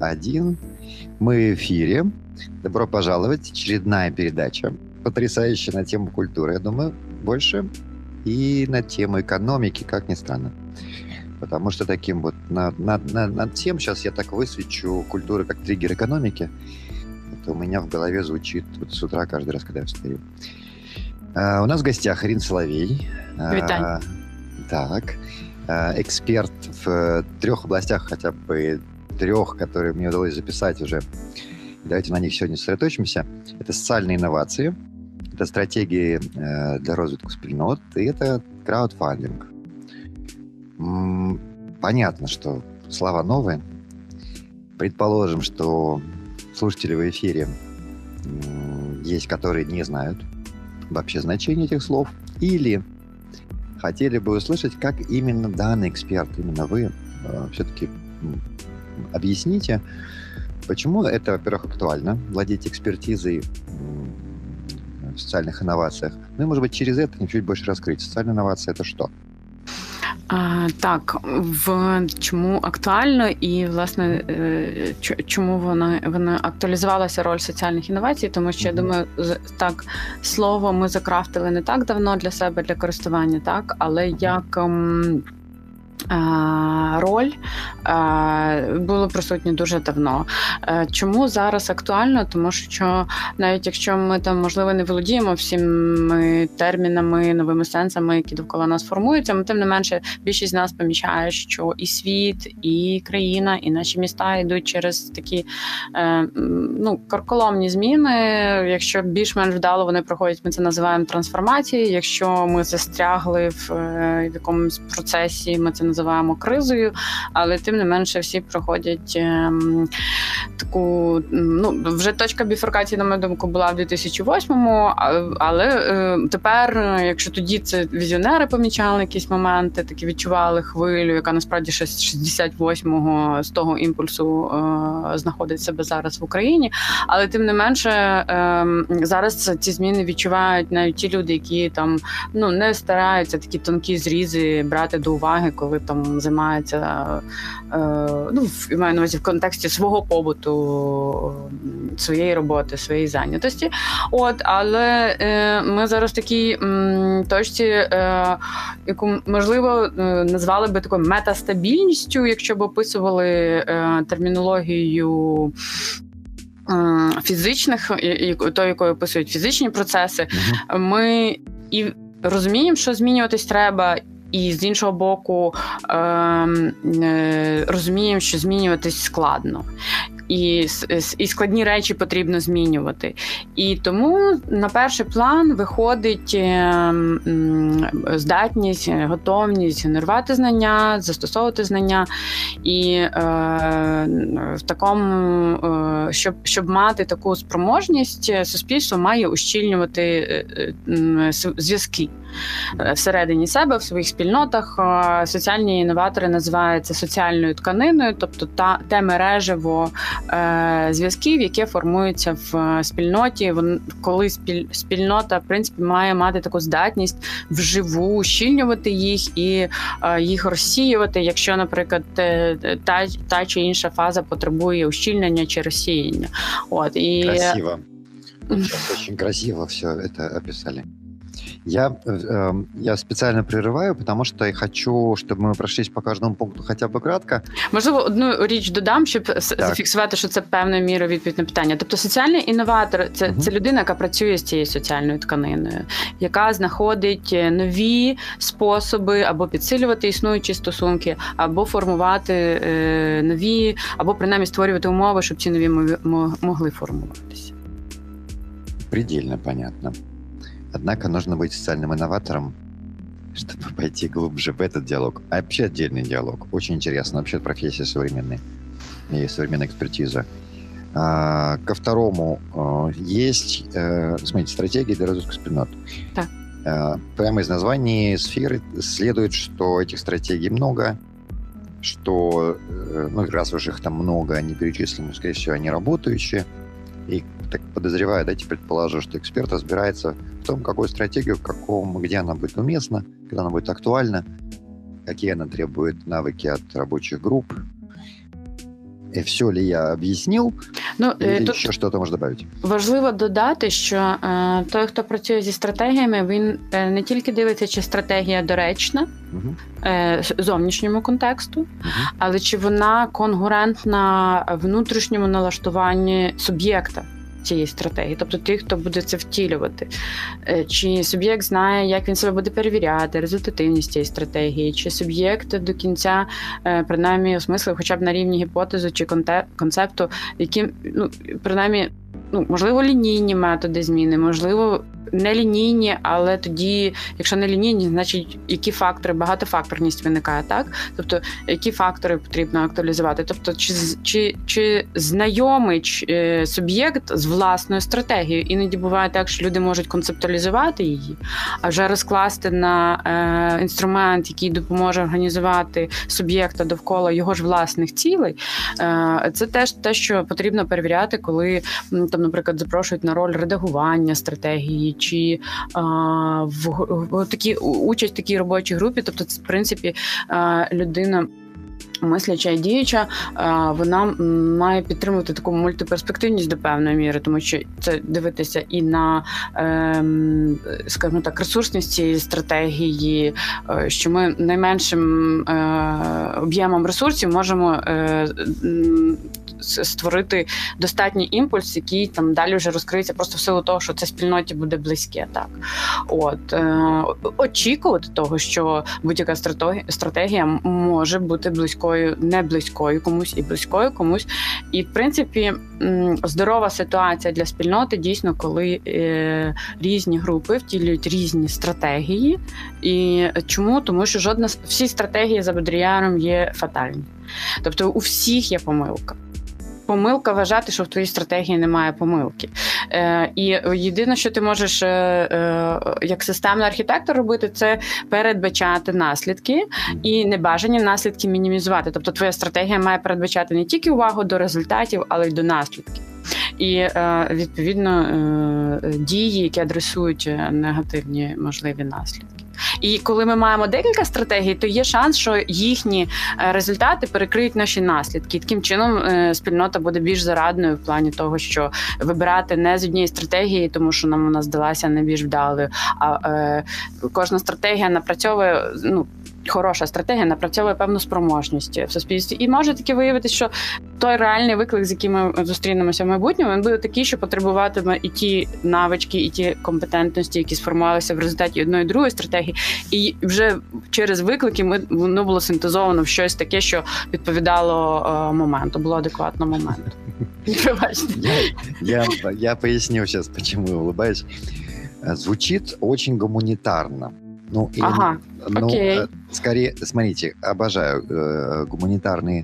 1. Мы в эфире. Добро пожаловать. Очередная передача. Потрясающая на тему культуры, я думаю, больше. И на тему экономики, как ни странно. Потому что таким вот над, над, над, над тем сейчас я так высвечу культуру как триггер экономики. Это у меня в голове звучит вот с утра каждый раз, когда я встаю. А, у нас в гостях Ирина Соловей. А, так а, эксперт в э, трех областях хотя бы трех, которые мне удалось записать уже. Давайте на них сегодня сосредоточимся. Это социальные инновации, это стратегии э, для развитку спільнот, и это краудфандинг. М, Понятно, что слова новые. Предположим, что слушатели в эфире м, есть, которые не знают вообще значение этих слов, или хотели бы услышать, как именно данный эксперт, именно вы, э, все-таки объясните, почему это, во-первых, актуально, владеть экспертизой м, в социальных инновациях. Ну и, может быть, через это чуть больше раскрыть. Социальная инновация – это что? А, так, в чому актуально і власне е, ч- чому вона вона актуалізувалася роль соціальних інновацій? Тому що я Мгм. думаю, з- так слово ми закрафтили не так давно для себе для користування, так але як. ем, а, Роль а, було присутнє дуже давно. Е, Чому зараз актуально? Тому що навіть якщо ми там можливо не володіємо всіми термінами, новими сенсами, які довкола нас формуються, ми тим не менше більшість з нас помічає, що і світ, і країна, і наші міста йдуть через такі е, ну, карколомні зміни. Якщо більш-менш вдало вони проходять, ми це називаємо трансформацією. Якщо ми застрягли в, е, в якомусь процесі, ми це називаємо кризою, але тим не менше всі проходять ем, таку. Ну вже точка біфуркації, на мою думку, була в 2008-му, але е, тепер, якщо тоді це візіонери помічали якісь моменти, такі відчували хвилю, яка насправді ще з 68-го з того імпульсу е, знаходить себе зараз в Україні. Але тим не менше, е, зараз ці зміни відчувають навіть ті люди, які там ну не стараються такі тонкі зрізи брати до уваги, коли там займаються е, ну в маю на увазі в контексті свого побуту, своєї роботи, своєї зайнятості. От, але е, ми зараз в такій точці, е, яку можливо назвали би такою метастабільністю, якщо б описували термінологію. Фізичних, і- то, якою описують фізичні процеси, ми і розуміємо, що змінюватись треба, і з іншого боку, ем, е, розуміємо, що змінюватись складно. І, с- і складні речі потрібно змінювати. І тому на перший план виходить ем, здатність, готовність генерувати знання, застосовувати знання. І е, в такому, е, щоб, щоб мати таку спроможність, е, суспільство має ущільнювати е, е, зв'язки е, всередині себе, в своїх спільнотах. Е, Соціальні інноватори називають це соціальною тканиною, тобто та те мережево е, зв'язків, яке формується в е, спільноті. Коли спіль, спільнота в принципі має мати таку здатність вживу ущільнювати їх і е, їх розсіювати, якщо, наприклад, е, та, та чи інша фаза потребує ущільнення чи розсіяння. От і Красиво. Сейчас очень красиво все это описали. Я, э, э, я специально прерываю, потому что я хочу, чтобы мы прошлись по каждому пункту хотя бы кратко. Можливо, одну річ додам, щоб с- зафіксувати, що це певною мірою відповідь на питання. Тобто, соціальний інноватор це, Мгм. це людина, яка працює з цією соціальною тканиною, яка знаходить е, нові способи або підсилювати існуючі стосунки, або формувати е, нові, або принаймні створювати умови, щоб ці нові мови- мо- могли формуватися. Предельно понятно. Однако нужно быть социальным инноватором, чтобы пойти глубже в этот диалог. А вообще отдельный диалог. Очень интересно. Вообще профессия современная и современная экспертиза. А, ко второму э, есть, э, смотрите, стратегия для развития спинот. Так. Э, прямо из названия сферы следует, что этих стратегий много, что, э, ну, раз уж их там много, они перечислены, скорее всего, они работающие. И так подозреваю, давайте предположу, что эксперт разбирается в том, какую стратегию, в каком, где она будет уместна, когда она будет актуальна, какие она требует навыки от рабочих групп. И все ли я об'яснив? Ну, е, Или тут ще щось можна додати? важливо додати, що е, той, хто працює зі стратегіями, він е, не тільки дивиться, чи стратегія доречна Угу. е, зовнішньому контексту, Угу. але чи вона конкурентна внутрішньому налаштуванні суб'єкта цієї стратегії, тобто тих, хто буде це втілювати. Е, Чи суб'єкт знає, як він себе буде перевіряти, результативність цієї стратегії, чи суб'єкт до кінця, е, принаймні, осмислив хоча б на рівні гіпотези чи концепту, яким ну, принаймні, ну, можливо, лінійні методи зміни, можливо, не лінійні, але тоді, якщо не лінійні, значить які фактори, багатофакторність виникає, так? Тобто, які фактори потрібно актуалізувати? Тобто, чи, чи, чи знайомий ч- е, суб'єкт з власною стратегією? Іноді буває так, що люди можуть концептуалізувати її, а вже розкласти на е, інструмент, який допоможе організувати суб'єкта довкола його ж власних цілей. Е, це теж те, що потрібно перевіряти, коли там, наприклад, запрошують на роль редагування стратегії, чи а, в, в такі участь в такій робочій групі. Тобто, в принципі а, людина. Мисляча і діюча, вона має підтримувати таку мультиперспективність до певної міри, тому що це дивитися і на, ем, скажімо так, ресурсність цієї стратегії, е, що ми найменшим е, об'ємом ресурсів можемо е, створити достатній імпульс, який там далі вже розкриється просто в силу того, що це спільноті буде близьке. Так от е, очікувати того, що будь-яка стратегія, може бути близькою, не близькою комусь і близькою комусь. І в принципі, здорова ситуація для спільноти дійсно, коли е, різні групи втілюють різні стратегії. І чому? Тому що жодна всі стратегії за Бодріяром є фатальні. Тобто у всіх є помилка. Помилка вважати, що в твоїй стратегії немає помилки. Е, і єдине, що ти можеш е, е, як системний архітектор робити, це передбачати наслідки і небажані наслідки мінімізувати. Тобто, твоя стратегія має передбачати не тільки увагу до результатів, але й до наслідків. І е, відповідно е, дії, які адресують е, негативні можливі наслідки. І коли ми маємо декілька стратегій, то є шанс, що їхні е, результати перекриють наші наслідки. Таким чином е, спільнота буде більш зарадною в плані того, що вибирати не з однієї стратегії, тому що нам вона здалася не більш вдалою. А е, кожна стратегія напрацьовує ну. Хороша стратегія напрацьовує певну спроможність в суспільстві, і може таки виявитися, що той реальний виклик, з яким ми зустрінемося в майбутньому, він буде такий, що потребуватиме і ті навички, і ті компетентності, які сформувалися в результаті одної і другої стратегії, і вже через виклики ми воно було синтезовано в щось таке, що відповідало е, моменту, було адекватно моменту. Я, поясню сейчас, почему я улыбаюсь. Звучит очень гуманитарно. Ну, или, Ага, ну, окей. э, скорее, смотрите, обожаю э, гуманитарные.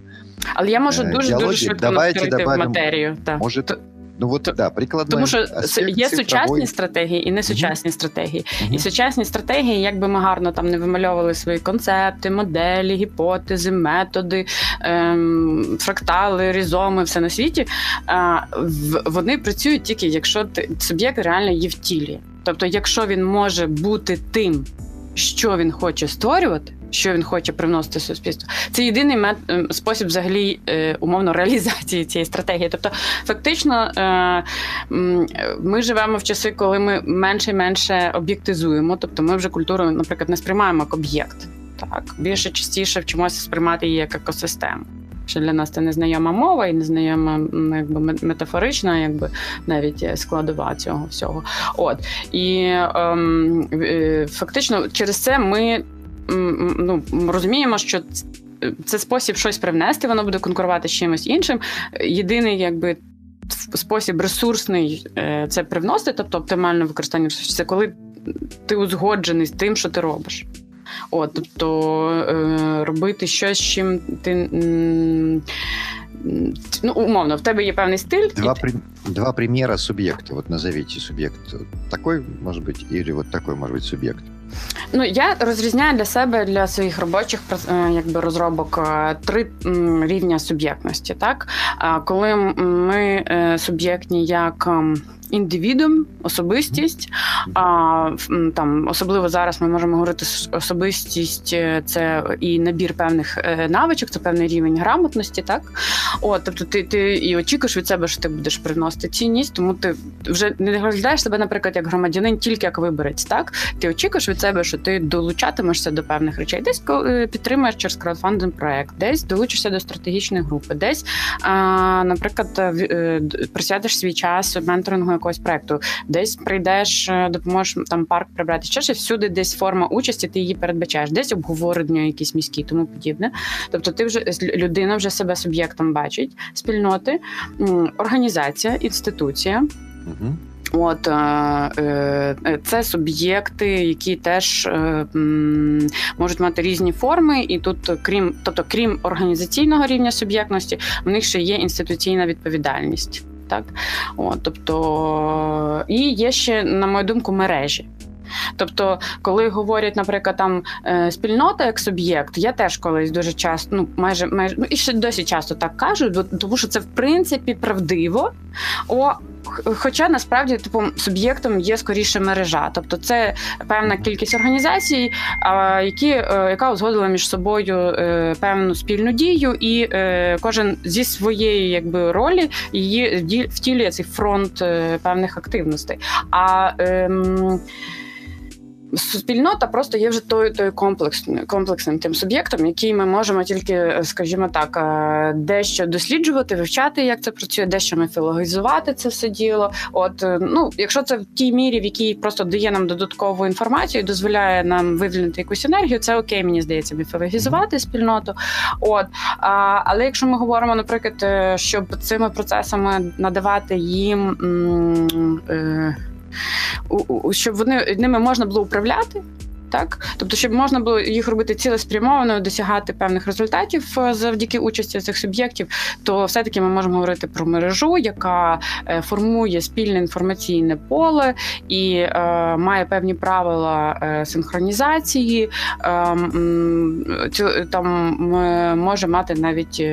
але я можу Е, дуже діалоги. дуже швидко Давайте навчити в добавимо- матерію. Так. Может, То- ну вот, то- да, прикладной Тому що аспект є цифровой. сучасні стратегії і несучасні стратегії. І сучасні стратегії, як би ми гарно там не вимальовували свої концепти, моделі, гіпотези, методи, ем, фрактали, різоми, все на світі. А, в- вони працюють тільки, якщо ти, суб'єкт реально її втілює. Тобто, якщо він може бути тим, що він хоче створювати. Що він хоче привносити суспільству. це єдиний мет... ем, спосіб взагалі е, умовно реалізації цієї стратегії. Тобто, фактично, е, ми живемо в часи, коли ми менше і менше об'єктизуємо. Тобто, ми вже культуру, наприклад, не сприймаємо як об'єкт. Так, більше частіше вчимося сприймати її як екосистему. Що для нас це незнайома мова і незнайома якби мет- метафорична, якби навіть е, складова цього всього. От і ем, е, фактично через це ми ну, розуміємо, що це спосіб щось привнести, воно буде конкурувати з чимось іншим. Єдиний, якби. Спосіб ресурсний е, це привносити, тобто оптимальне використання ресурсів, це коли ти узгоджений з тим, що ти робиш. От, тобто е, робити щось, з чим ти. м, м, Ну, умовно, в тебе є певний стиль, Два, і, при- два примера субъекта. Вот назовите субъект. Такой, может быть, или вот такой, может быть, субъект. Ну, я розрізняю для себе для своїх робочих е, якби розробок е, три рівня суб'єктності. Так, коли ми е, суб'єктні як індивідум, особистість. А там особливо зараз ми можемо говорити особистість, це і набір певних навичок, це певний рівень грамотності. Так, от тобто, ти ти і очікуєш від себе, що ти будеш приносити цінність, тому ти вже не розглядаєш себе, наприклад, як громадянин, тільки як виборець. Так ти очікуєш від себе, що ти долучатимешся до певних речей, десь е, підтримуєш через краудфандинг проект, десь долучишся до стратегічної групи, десь, наприклад, присвятиш свій час менторингу якогось проекту, десь прийдеш, е, допоможеш там парк прибрати. Ще ж всюди десь форма участі, ти її передбачаєш, десь обговорення, якісь міські, тому подібне. Тобто, ти вже людина вже себе суб'єктом бачить спільноти, організація, інституція. Угу. От е, е, це суб'єкти, які теж можуть мати різні форми, і тут, крім тобто, крім організаційного рівня суб'єктності, в них ще є інституційна відповідальність. Так, От, тобто, І є ще, на мою думку, мережі. Тобто, коли говорять, наприклад, там е, спільнота як суб'єкт, я теж колись дуже часто, ну майже майже ну і ще досі часто так кажу, тому що це в принципі правдиво. О, Хоча насправді типу суб'єктом є скоріше мережа, тобто це певна кількість організацій, які е, яка узгодила між собою е, певну спільну дію, і кожен зі своєї якби ролі її втілює цей фронт певних активностей. А ем, Спільнота просто є вже тою тою комплексним комплексним тим суб'єктом, який ми можемо тільки, скажімо так, е, дещо досліджувати, вивчати, як це працює, дещо міфологізувати це все діло. От е, ну, якщо це в тій мірі, в якій просто дає нам додаткову інформацію, дозволяє нам вивільнити якусь енергію, це окей, мені здається, міфологізувати спільноту. От а, але якщо ми говоримо, наприклад, е, щоб цими процесами надавати їм. М- м- щоб вони ними можна було управляти. Так, тобто, щоб можна було їх робити цілеспрямовано, досягати певних результатів е, завдяки участі цих суб'єктів, то все-таки ми можемо говорити про мережу, яка е, формує спільне інформаційне поле і е, має певні правила е, синхронізації, е, там може мати навіть.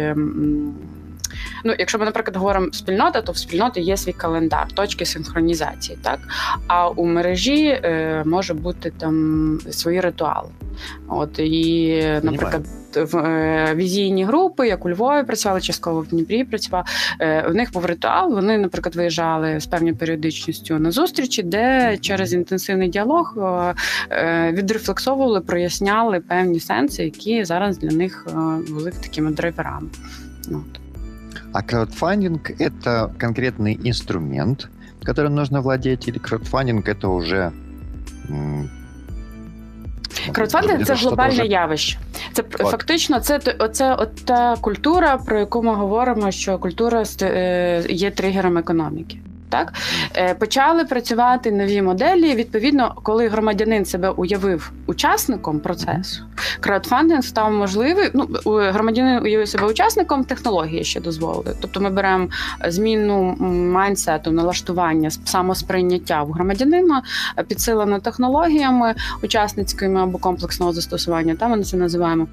Е, Ну, якщо ми, наприклад, говоримо спільнота, то в спільноті є свій календар, точки синхронізації, так а у мережі е, може бути там свої ритуали. От і, наприклад, в е, візійні групи, як у Львові працювали, частково в Дніпрі працював. Е, в них був ритуал. Вони, наприклад, виїжджали з певною періодичністю на зустрічі, де через інтенсивний діалог е, відрефлексовували, проясняли певні сенси, які зараз для них були такими драйверами. От. А краудфандинг – это конкретный инструмент, которым нужно владеть, или краудфандинг – это уже Краудфандинг це глобальне вже... явище. Це от. фактично це оце от та культура, про яку ми говоримо, що культура е, є тригером економіки. Так е, почали працювати нові моделі. Відповідно, коли громадянин себе уявив учасником процесу, краудфандинг став можливий. Ну громадянин уявив себе учасником, технології ще дозволили. Тобто, ми беремо зміну майнсету, налаштування самосприйняття в громадянина, підсилено технологіями учасницькими або комплексного застосування. Там ми це називаємо.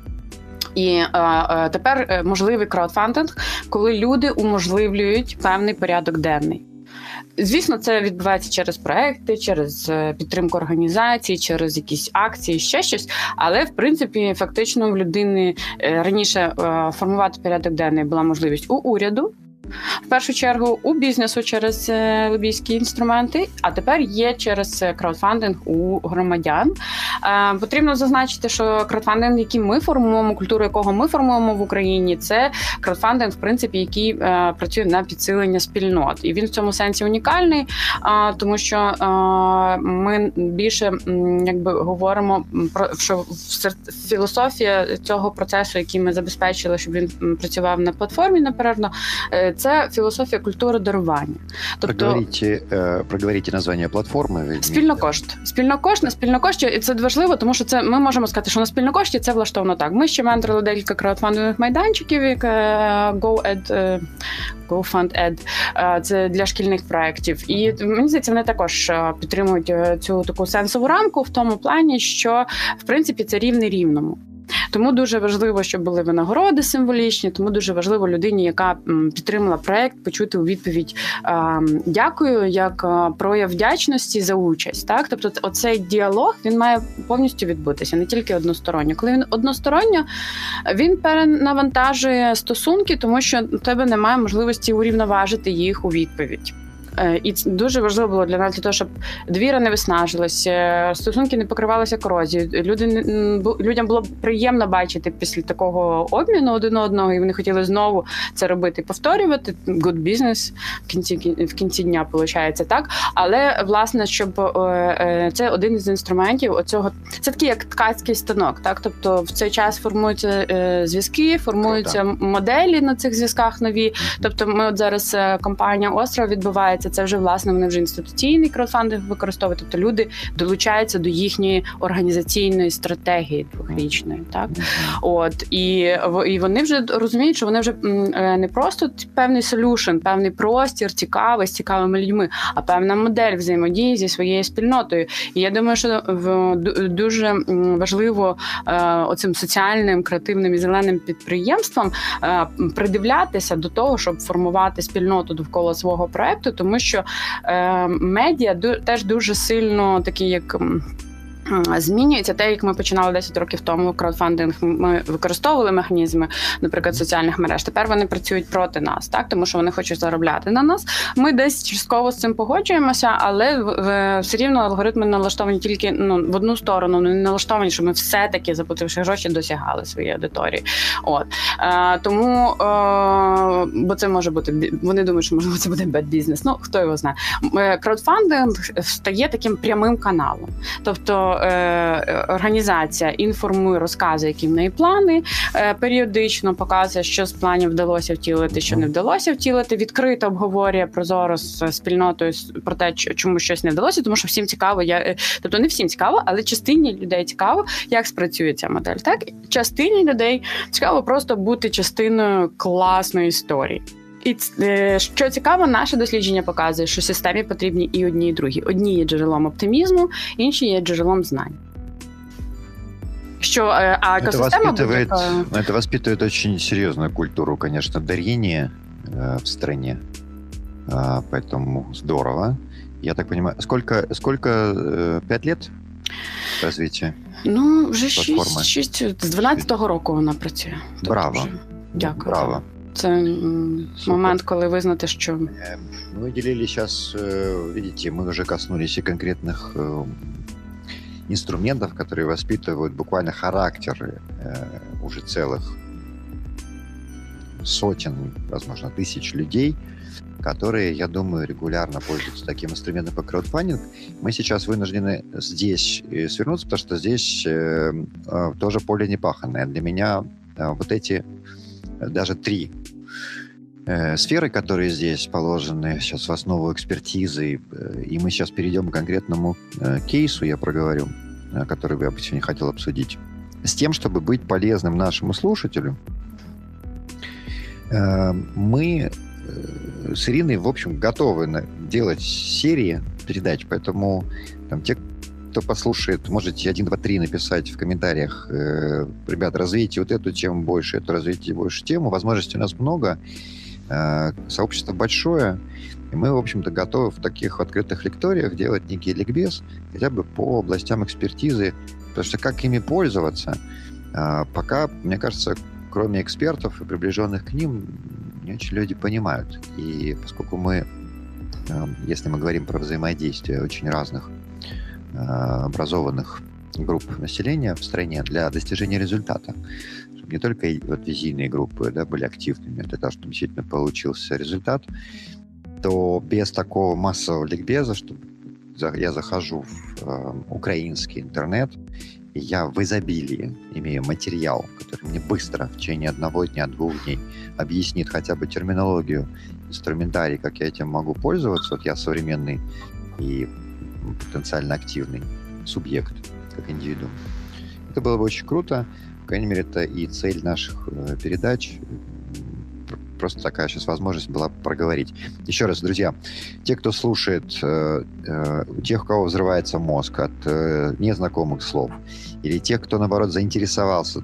І е, е, тепер е, можливий краудфандинг, коли люди уможливлюють певний порядок денний. Звісно, це відбувається через проекти, через е, підтримку організацій, через якісь акції, ще щось. Але в принципі, фактично, в людини е, раніше е, формувати порядок денний була можливість у уряду в першу чергу у бізнесу через е, лобійські інструменти, а тепер є через е, краудфандинг у громадян. Е, потрібно зазначити, що краудфандинг, який ми формуємо, культуру якого ми формуємо в Україні, це краудфандинг, в принципі, який працює на підсилення спільнот, і він в цьому сенсі унікальний, тому що ми більше якби говоримо про що філософія цього процесу, який ми забезпечили, щоб він працював на платформі неперервно, це філософія культури дарування. Тобто проговоріть, проговоріть названня платформи. Спільнокошт. Спільнокошт на спільнокошті, і це важливо, тому що це ми можемо сказати, що на спільнокошті це влаштовано так. Ми ще менторили декілька краудфандингових майданчиків, як GoEd, GoFundEd, це для шкільних проєктів. І мені здається, вони також підтримують цю таку сенсову рамку в тому плані, що в принципі це рівний рівному. Тому дуже важливо, щоб були винагороди символічні. Тому дуже важливо людині, яка підтримала проект, почути у відповідь дякую, як прояв вдячності за участь. Так, тобто, оцей діалог він має повністю відбутися, не тільки односторонньо. Коли він односторонньо, він перенавантажує стосунки, тому що у тебе немає можливості урівноважити їх у відповідь. Е, і дуже важливо було для нас для того, щоб довіра не виснажилася, стосунки не покривалися корозією. Люди людям було приємно бачити після такого обміну один одного, і вони хотіли знову це робити, повторювати. Good business в кінці в кінці дня виходить так. Але власне, щоб е, е, це один із інструментів оцього, це такий як ткацький станок. Так, тобто в цей час формуються зв'язки, формуються Круто. моделі на цих зв'язках нові. Тобто, ми от зараз компанія Остров відбувається це вже власне вони вже інституційний краудфандинг використовують. Тобто люди долучаються до їхньої організаційної стратегії двохрічної. Так от і і вони вже розуміють, що вони вже е, не просто певний солюшн, певний простір, цікавий з цікавими людьми, а певна модель взаємодії зі своєю спільнотою. І я думаю, що дуже важливо е, оцим соціальним, креативним і зеленим підприємствам е, придивлятися до того, щоб формувати спільноту довкола свого проекту, тому що е, медіа теж дуже сильно такі, як Змінюється те, як ми починали 10 років тому. Краудфандинг ми використовували механізми, наприклад, соціальних мереж. Тепер вони працюють проти нас, так тому що вони хочуть заробляти на нас. Ми десь частково з цим погоджуємося, але все рівно алгоритми налаштовані тільки ну в одну сторону. Не налаштовані, що ми все-таки заплативши гроші, досягали своєї аудиторії. От е, тому, е, бо це може бути вони думають, що можливо це буде бед бізнес. Ну хто його знає. Е, краудфандинг стає таким прямим каналом, тобто. Е, організація інформує, розказує, які в неї плани, е, періодично показує, що з планів вдалося втілити, що не вдалося втілити. Відкрито обговорює прозоро з спільнотою про те, чому щось не вдалося, тому що всім цікаво. Я е, тобто не всім цікаво, але частині людей цікаво, як спрацює ця модель. Так частині людей цікаво просто бути частиною класної історії. І що цікаво, наше дослідження показує, що системі потрібні і одні, і другі. Одні є джерелом оптимізму, інші є джерелом знань. Що, а екосистема это воспитывает, будет... это воспитывает очень серьезную культуру, конечно, дарения э, в стране. Э, поэтому здорово. Я так понимаю, сколько, сколько э, пять лет развития? Ну, вже 6, 6, з 12-го року вона працює. Браво. Дякую. Браво. Це момент, коли визнати, що мы выделили сейчас, видите, мы уже коснулись и конкретных инструментов, которые воспитывают буквально характер уже целых сотен, возможно, тысяч людей, которые, я думаю, регулярно пользуются таким инструментом по краудфандинг. Мы сейчас вынуждены здесь свернуться, потому что здесь тоже поле непаханное. Для меня вот эти даже три э, сферы, которые здесь положены. Сейчас в основу экспертизы, э, и мы сейчас перейдем к конкретному э, кейсу, я проговорю, который я бы сегодня хотел обсудить, с тем, чтобы быть полезным нашему слушателю, мы с Ириной, в общем, готовы делать серии передач, поэтому там, те, кто послушает, можете 1, 2, 3 написать в комментариях. Э, ребят, развейте вот эту тему больше, эту развейте больше тему. Возможностей у нас много, э, сообщество большое, и мы, в общем-то, готовы в таких открытых лекториях делать некий ликбез хотя бы по областям экспертизы, потому что как ими пользоваться, э, пока, мне кажется, кроме экспертов и приближенных к ним, не очень люди понимают. И поскольку мы, э, если мы говорим про взаимодействие очень разных образованных групп населения в стране для достижения результата. Чтобы не только вот визийные группы да, были активными для того, чтобы действительно получился результат, то без такого массового ликбеза, что я захожу в э, украинский интернет, и я в изобилии имею материал, который мне быстро в течение одного дня, двух дней объяснит хотя бы терминологию, инструментарий, как я этим могу пользоваться. Вот я современный и потенциально активный субъект, как индивидуум. Это было бы очень круто. По крайней мере, это и цель наших э, передач. Просто такая сейчас возможность была проговорить. Еще раз, друзья, те, кто слушает, э, э, тех, у кого взрывается мозг от э, незнакомых слов, или тех, кто, наоборот, заинтересовался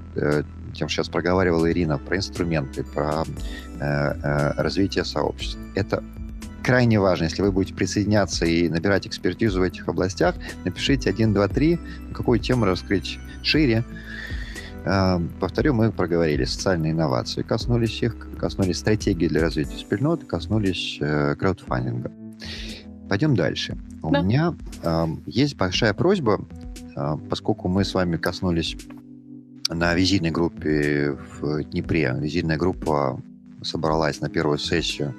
тем, что сейчас проговаривала Ирина, про инструменты, про развитие сообществ. Это крайне важно. Если вы будете присоединяться и набирать экспертизу в этих областях, напишите 1, 2, 3, какую тему раскрыть шире. Э, повторю, мы проговорили социальные инновации, коснулись их, коснулись стратегии для развития спильноты, коснулись э, краудфандинга. Пойдем дальше. У Да. меня э, есть большая просьба, э, поскольку мы с вами коснулись на визитной группе в Днепре. Визитная группа собралась на первую сессию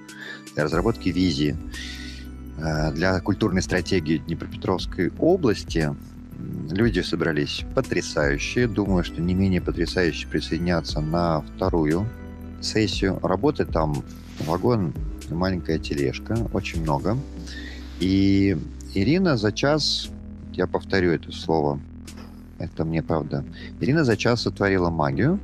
разработки визии э, для культурной стратегии Днепропетровской области. Люди собрались потрясающие. Думаю, что не менее потрясающие присоединятся на вторую сессию. Работы там вагон маленькая тележка. Очень много. И Ирина за час, я повторю это слово, это мне правда, Ирина за час сотворила магию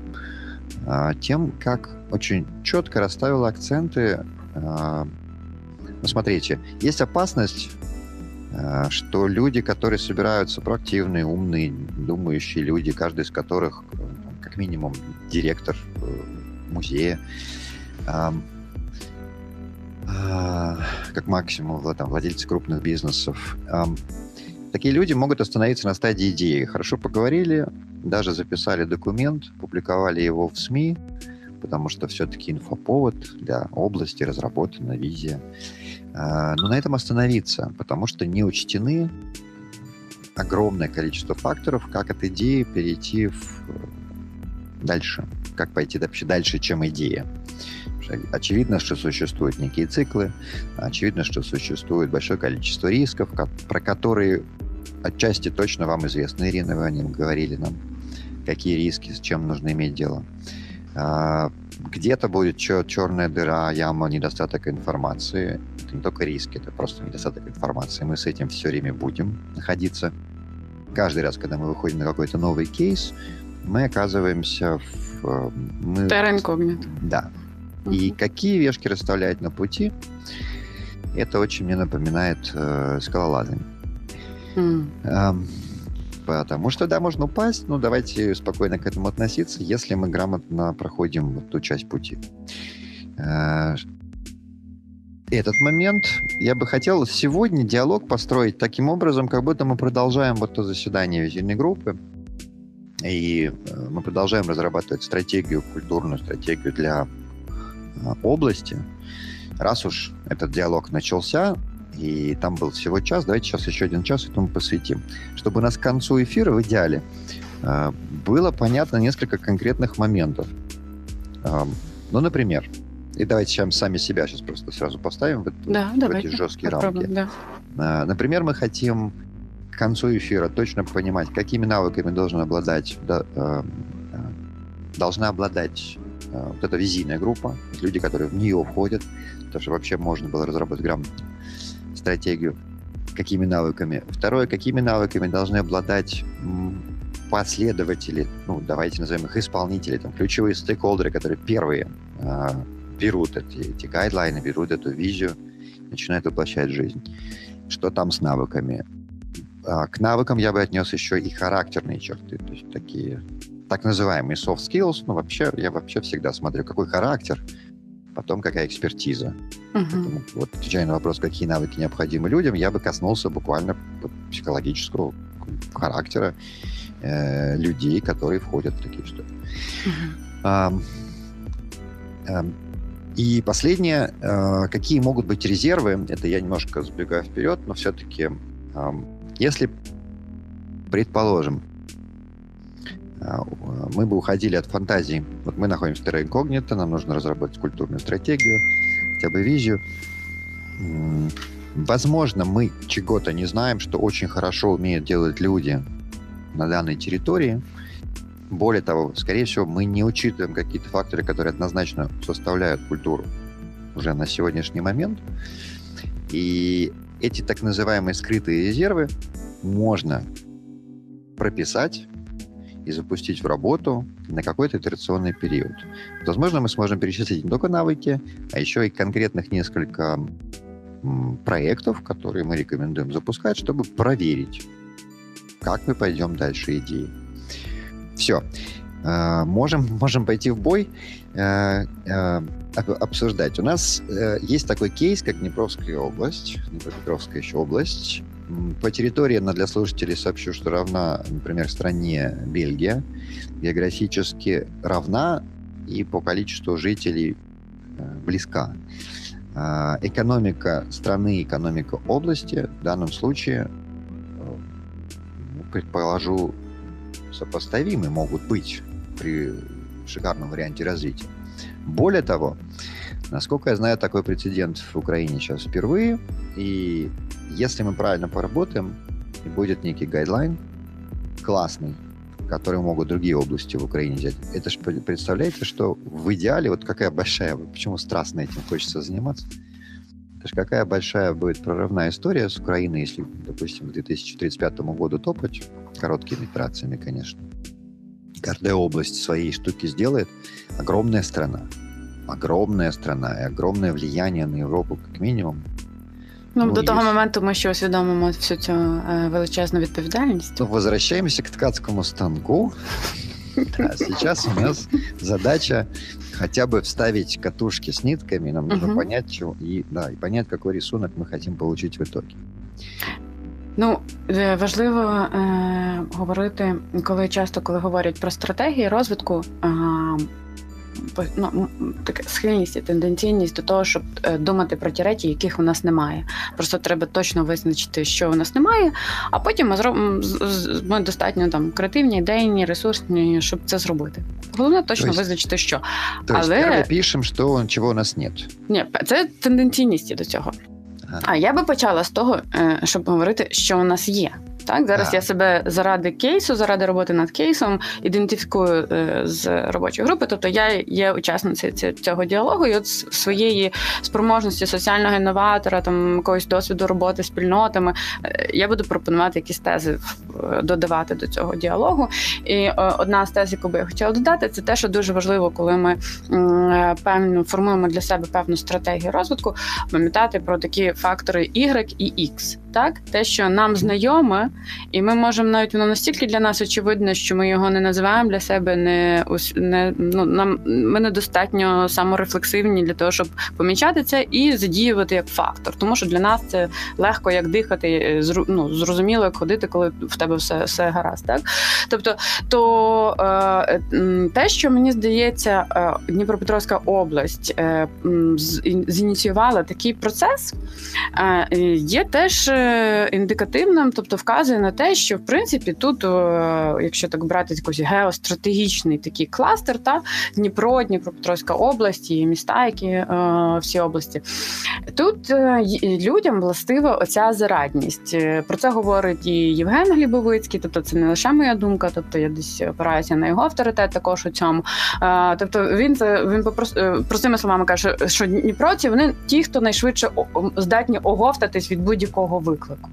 а, тем, как очень четко расставила акценты. Ну, смотрите, есть опасность, а, что люди, которые собираются, проактивные, умные, думающие люди, каждый из которых, э, как минимум, директор э, музея, как максимум, там, владельцы крупных бизнесов, Такие люди могут остановиться на стадии идеи. Хорошо поговорили, даже записали документ, публиковали его в СМИ, потому что все-таки инфоповод для области разработана визия. А, Но на этом остановиться, потому что не учтены огромное количество факторов, как от идеи перейти в дальше, как пойти вообще дальше, чем идея. Очевидно, что существуют некие циклы, очевидно, что существует большое количество рисков, ко- про которые отчасти точно вам известно. Ирина, вы о них говорили нам, какие риски, с чем нужно иметь дело. А, Где-то будет чер- черная дыра, яма, недостаток информации. Это не только риски, это просто недостаток информации. Мы с этим все время будем находиться. Каждый раз, когда мы выходим на какой-то новый кейс, мы оказываемся в... э, Мы, Терра да. И какие вешки расставлять на пути, это очень мне напоминает э, скалолазание. Эм, Потому что, да, можно упасть, но давайте спокойно к этому относиться, если мы грамотно проходим вот ту часть пути. Э, Этот момент я бы хотел сегодня диалог построить таким образом, как будто мы продолжаем вот то заседание визитной группы, и э, мы продолжаем разрабатывать стратегию, культурную стратегию для э, области. Раз уж этот диалог начался, и там был всего час, давайте сейчас еще один час этому посвятим. Чтобы у нас к концу эфира в идеале э, было понятно несколько конкретных моментов. Э, Ну, например, и давайте сейчас сами себя сейчас просто сразу поставим в, Да, в давайте. эти жесткие рамки. да. Э, Например, мы хотим к концу эфира точно понимать, какими навыками должен обладать, да, должна обладать вот эта визийная группа, люди, которые в нее входят, потому что вообще можно было разработать грамотно стратегию, какими навыками. Второе, какими навыками должны обладать последователи, ну, давайте назовем их исполнители, там, ключевые стейкхолдеры, которые первые э, берут эти, эти гайдлайны, берут эту визию, начинают воплощать жизнь. Что там с навыками? А, К навыкам я бы отнес еще и характерные черты, то есть такие так называемые soft skills. Ну, вообще, я вообще всегда смотрю, какой характер, потом какая экспертиза. Поэтому вот отвечая на вопрос, какие навыки необходимы людям, я бы коснулся буквально психологического характера э, людей, которые входят в такие штуки. Мгм. Ам, ам, И последнее, э, какие могут быть резервы, это я немножко забегаю вперед, но все-таки, если, предположим, а, мы бы уходили от фантазии, вот мы находимся в Incognito, нам нужно разработать культурную стратегию, хотя бы визию. Возможно, мы чего-то не знаем, что очень хорошо умеют делать люди на данной территории, более того, скорее всего, мы не учитываем какие-то факторы, которые однозначно составляют культуру уже на сегодняшний момент. И эти так называемые скрытые резервы можно прописать и запустить в работу на какой-то итерационный период. Возможно, мы сможем перечислить не только навыки, а еще и конкретных несколько проектов, которые мы рекомендуем запускать, чтобы проверить, как мы пойдем дальше идеи. Все. Э, можем, можем пойти в бой, э, э, обсуждать. У нас есть такой кейс, как Днепровская область, Днепропетровская еще область. По территории она для слушателей сообщу, что равна, например, стране Бельгия. Географически равна и по количеству жителей близка. Экономика страны, экономика области в данном случае, предположу, сопоставимы могут быть при шикарном варианте развития. Более того, насколько я знаю, такой прецедент в Украине сейчас впервые, и если мы правильно поработаем, и будет некий гайдлайн классный, который могут другие области в Украине взять. Это же представляете, что в идеале, вот какая большая, почему страстно этим хочется заниматься, это же какая большая будет прорывная история с Украиной, если, допустим, к 2035 году топать, короткими итерациями, конечно каждая область своей штуки сделает. Огромная страна. Огромная страна и огромное влияние на Європу, як мінімум. Ну, ну до того моменту ми ще усвідомимо всю цю е, величезну відповідальність. Ну, возвращаемся к ткацкому станку. А сейчас у нас задача хотя бы вставить катушки с нитками. Нам нужно понять, чего, и, да, и понять, какой рисунок мы хотим получить в итоге. Ну е, важливо е, говорити, коли часто коли говорять про стратегії розвитку. Е, ну, таке схильність і тенденційність до того, щоб е, думати про ті речі, яких у нас немає. Просто треба точно визначити, що у нас немає, а потім ми зробимо ми достатньо там креативні, ідейні, ресурсні, щоб це зробити. Головне точно есть, визначити, що. То Але... пишемо, що чого у нас нет. Ні, це тенденційність до цього. А я би почала з того, е, щоб говорити, що у нас є. Так, зараз а. я себе заради кейсу, заради роботи над кейсом ідентифікую е, з робочої групи. Тобто я є учасницею цього діалогу, і от своєї спроможності соціального інноватора, там якогось досвіду роботи з спільнотами, е, я буду пропонувати якісь тези додавати до цього діалогу. І одна з тез, яку би я хотіла додати, це те, що дуже важливо, коли ми певно формуємо для себе певну стратегію розвитку, пам'ятати про такі фактори Y і X. Так, те, що нам знайоме, і ми можемо навіть воно настільки для нас очевидно, що ми його не називаємо для себе, не не ну нам ми недостатньо саморефлексивні для того, щоб помічати це і задіювати як фактор. Тому що для нас це легко як дихати, е, ну, зрозуміло, як ходити, коли в тебе все все гаразд. Так тобто, то е, те, що мені здається, е, Дніпропетровська область е, зініціювала такий процес, е, є теж е, індикативним, тобто вказує на те, що в принципі тут, якщо так брати якийсь геостратегічний такий кластер, та Дніпро, Дніпропетровська область і міста, які е, всі області, тут е, людям властива оця зарадність. Е, про це говорить і Євген Глібовицький, тобто це не лише моя думка, тобто я десь опираюся на його авторитет також у цьому. Тобто він це він попрос, простими словами каже, що Дніпроці вони ті, хто найшвидше здатні оговтатись від будь-якого виклику.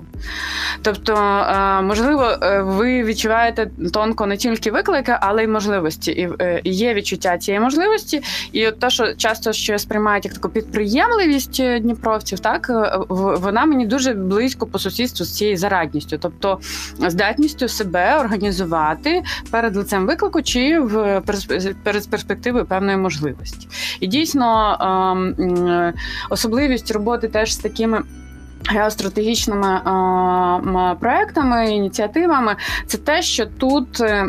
Тобто, е, можливо, е, ви відчуваєте тонко не тільки виклики, але й можливості. І е, є відчуття цієї можливості. І от те, що часто ще сприймають як таку підприємливість дніпровців, так вона мені дуже близько по сусідству з цією зарадністю, тобто здатністю себе організувати перед лицем виклику чи в перед перспективою певної можливості. І дійсно ем, особливість роботи теж з такими. Геостратегічними е, проектами, ініціативами це те, що тут е,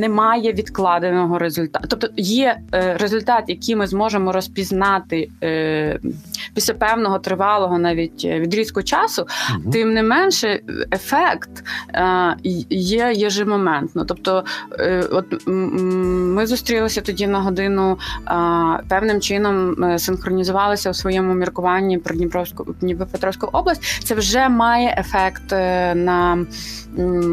немає відкладеного результату. Тобто є е, результат, який ми зможемо розпізнати е, після певного тривалого навіть відрізку часу, угу. тим не менше, ефект є єжемоментно. Тобто, от ми зустрілися тоді на годину певним чином синхронізувалися у своєму міркуванні про Дніпровську Дніпропетровську область, це вже має ефект е, на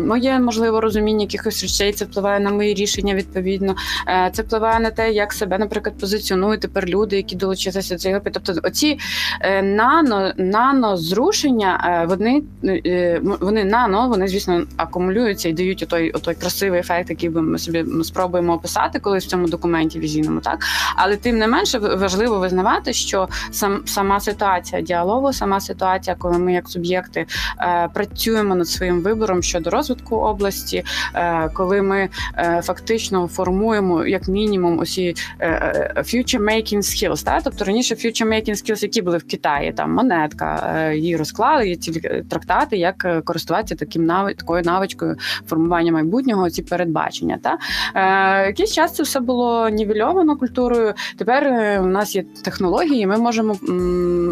моє можливо розуміння якихось речей. Це впливає на мої рішення відповідно. Е, це впливає на те, як себе, наприклад, позиціонують тепер люди, які долучилися до цієї групи. Тобто, оці нано нано зрушення, вони вони нано, вони звісно акумулюються і дають отой, отой красивий ефект, який ми собі спробуємо описати колись в цьому документі візійному, так але тим не менше важливо визнавати, що сам сама ситуація діалогу, сама ситуація, коли ми як суб'єкти е, працюємо над своїм вибором щодо розвитку області, е, коли ми е, фактично формуємо як мінімум усі е, future making skills, так? тобто раніше future making skills, які були в Китаї, там монетка, її розклали, є ці трактати, як користуватися таким нави, такою навичкою формування майбутнього, ці передбачення. Та? Якийсь час це все було нівельовано культурою. Тепер у нас є технології, ми можемо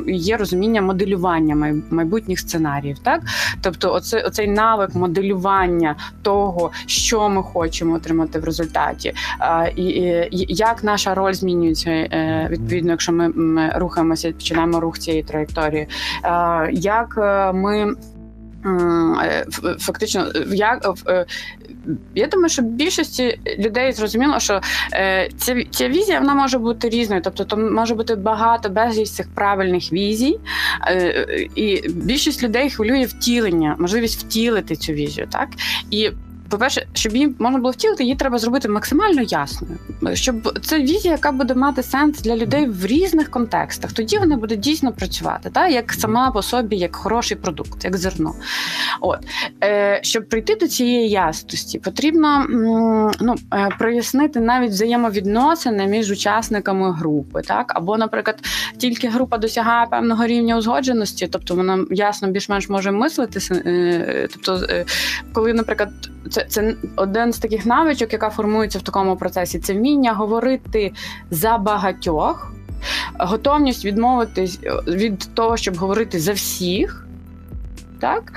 є розуміння моделювання майбутніх сценаріїв. Так, тобто, оце, оцей навик моделювання того, що ми хочемо отримати в результаті, і, як наша роль змінюється е, відповідно, якщо ми, ми рухаємося, починаємо рух цієї траєкторії, як ми. Фактично, я я думаю, що більшості людей зрозуміло, що е, ця ця візія вона може бути різною, тобто там може бути багато безліч цих правильних візій, е, і більшість людей хвилює втілення, можливість втілити цю візію, так? І по-перше, щоб її можна було втілити, її треба зробити максимально ясною, щоб це візія, яка буде мати сенс для людей в різних контекстах. Тоді вона буде дійсно працювати, так? як сама по собі, як хороший продукт, як зерно. От е, щоб прийти до цієї ясності, потрібно ну, е, прояснити навіть взаємовідносини між учасниками групи, так або, наприклад, тільки група досягає певного рівня узгодженості, тобто вона ясно більш-менш може мислити. Е, тобто, е, коли, наприклад, це це це один з таких навичок, яка формується в такому процесі. Це вміння говорити за багатьох, готовність відмовитись від того, щоб говорити за всіх. Так?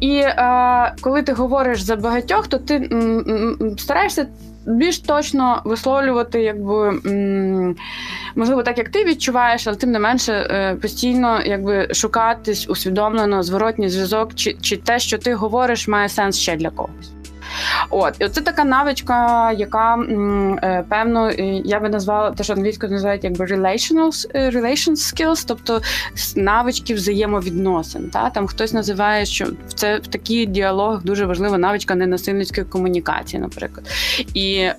І е, коли ти говориш за багатьох, то ти м, м, стараєшся більш точно висловлювати, якби м, можливо, так як ти відчуваєш, але тим не менше е, постійно якби шукатись усвідомлено зворотній зв'язок, чи, чи те, що ти говориш, має сенс ще для когось. От і це така навичка, яка е, певно я би назвала те, що англійською називають якби relational, е, relations skills, тобто навички взаємовідносин. Та там хтось називає, що це в такий діалог дуже важлива навичка ненасильницької комунікації, наприклад. І е,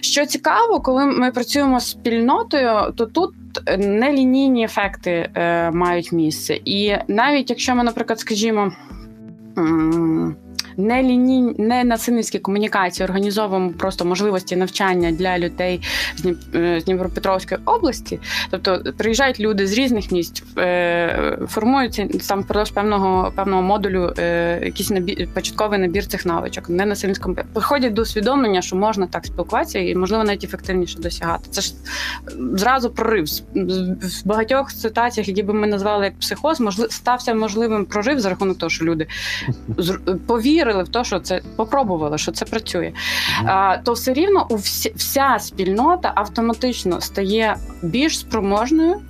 що цікаво, коли ми працюємо з спільнотою, то тут. Нелінійні ефекти е, мають місце, і навіть якщо ми, наприклад, скажімо не ліній, не насильницькі комунікації, організовуємо просто можливості навчання для людей з е, Дніпропетровської області. Тобто приїжджають люди з різних місць, е, формуються там впродовж певного певного модулю е, якийсь набір початковий набір цих навичок. Не насильницькому приходять до усвідомлення, що можна так спілкуватися і можливо навіть ефективніше досягати. Це ж зразу прорив в багатьох ситуаціях, які би ми назвали як психоз, можливо, стався можливим прорив за рахунок того, що люди повірили повірили в те, що це попробували, що це працює, а, то все рівно у вся, вся спільнота автоматично стає більш спроможною,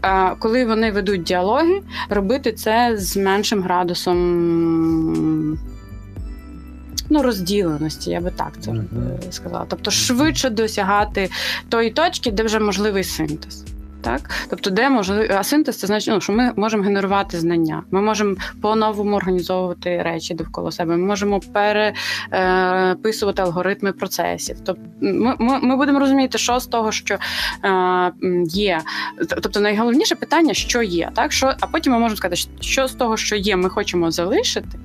а, коли вони ведуть діалоги, робити це з меншим градусом. Ну, розділеності, я би так це uh-huh. сказала. Тобто швидше досягати тої точки, де вже можливий синтез так тобто, де можливо, а синтез це значить, ну, що ми можемо генерувати знання. Ми можемо по-новому організовувати речі довкола себе. Ми можемо переписувати алгоритми процесів. Тобто, ми, ми, ми будемо розуміти, що з того, що е, є. Тобто, найголовніше питання, що є, так що, а потім ми можемо сказати, що з того, що є, ми хочемо залишити.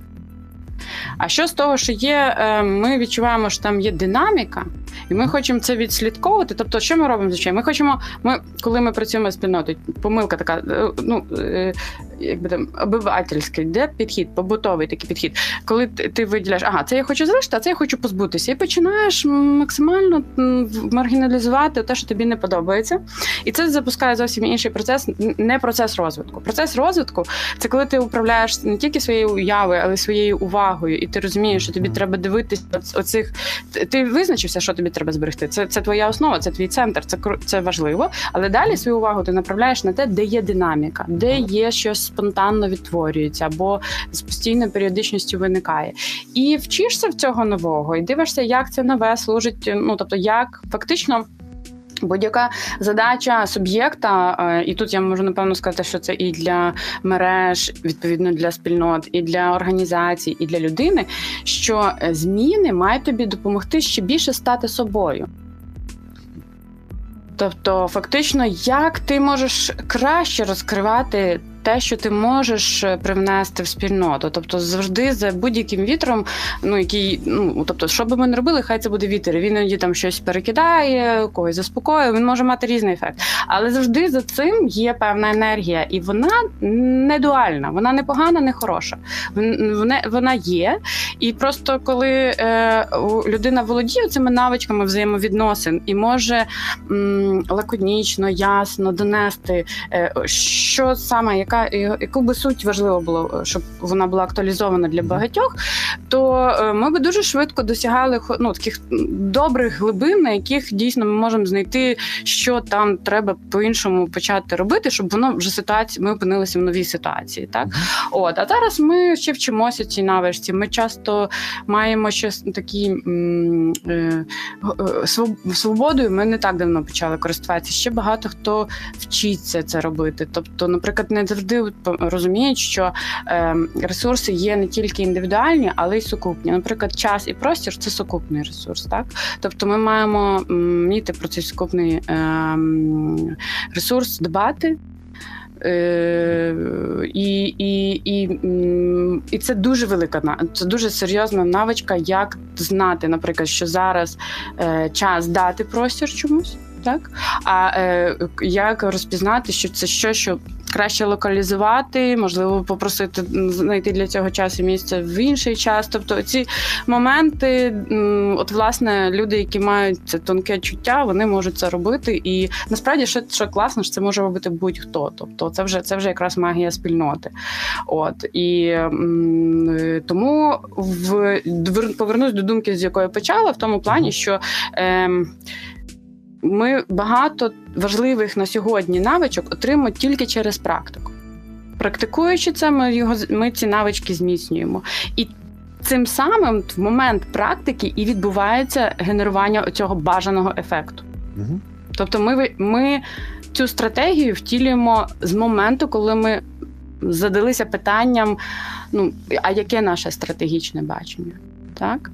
А що з того, що є, е, ми відчуваємо, що там є динаміка, і ми хочемо це відслідковувати. Тобто, що ми робимо звичайно? Ми хочемо, ми, коли ми працюємо з спільнотою, помилка така, е, ну е, якби там обивательський, де підхід, побутовий такий підхід, коли ти, ти виділяєш, ага, це я хочу залишити, а це я хочу позбутися. І починаєш максимально маргіналізувати те, що тобі не подобається. І це запускає зовсім інший процес, не процес розвитку. Процес розвитку це коли ти управляєш не тільки своєю уявою, але й своєю увагою, і ти розумієш, що тобі треба дивитися оцих. Ти визначився, що тобі треба зберегти. Це це твоя основа, це твій центр, це це важливо. Але далі свою увагу ти направляєш на те, де є динаміка, де є щось спонтанно відтворюється, або з постійною періодичністю виникає. І вчишся в цього нового, і дивишся, як це нове служить. Ну тобто, як фактично. Будь-яка задача суб'єкта, е, і тут я можу напевно сказати, що це і для мереж, відповідно для спільнот, і для організацій, і для людини, що е, зміни мають тобі допомогти ще більше стати собою. Тобто, фактично, як ти можеш краще розкривати те, що ти можеш е, привнести в спільноту. Тобто, завжди за будь-яким вітром, ну який, ну тобто, що би ми не робили, хай це буде вітер. Він іноді там щось перекидає, когось заспокоює. Він може мати різний ефект. Але завжди за цим є певна енергія, і вона не дуальна, вона не погана, не хороша. Вона, вона є. І просто коли е, людина володіє цими навичками взаємовідносин і може м, лаконічно, ясно донести, е, що саме як яка яку би суть важливо було, е, щоб вона була актуалізована для багатьох, то е, ми би дуже швидко досягали ну, таких добрих глибин, на яких дійсно ми можемо знайти, що там треба по-іншому почати робити, щоб воно вже ситуація, ми опинилися в новій ситуації. Так от а зараз ми ще вчимося цій навичці. Ми часто маємо ще такі е, свободою. Ми не так давно почали користуватися. Ще багато хто вчиться це робити. Тобто, наприклад, не завжди розуміють, що е, ресурси є не тільки індивідуальні, але й сукупні. Наприклад, час і простір це сукупний ресурс. Так, тобто, ми маємо вміти про цей сукупний е, ресурс дбати. Е, і і, і, і це дуже велика це дуже серйозна навичка, як знати, наприклад, що зараз е, час дати простір чомусь, так? А е, як розпізнати, що це що, що краще локалізувати, можливо, попросити знайти для цього часу місце в інший час. Тобто ці моменти, от власне, люди, які мають це тонке чуття, вони можуть це робити. І насправді, що що класно, що це може робити будь-хто. Тобто, це вже це вже якраз магія спільноти. От і м, тому в повернусь до думки, з якої почала, в тому плані, що. Е, ми багато важливих на сьогодні навичок отримуємо тільки через практику. Практикуючи це, ми його ми ці навички зміцнюємо. І цим самим в момент практики і відбувається генерування цього бажаного ефекту. Угу. Тобто, ми, ми цю стратегію втілюємо з моменту, коли ми задалися питанням: ну, а яке наше стратегічне бачення? Так?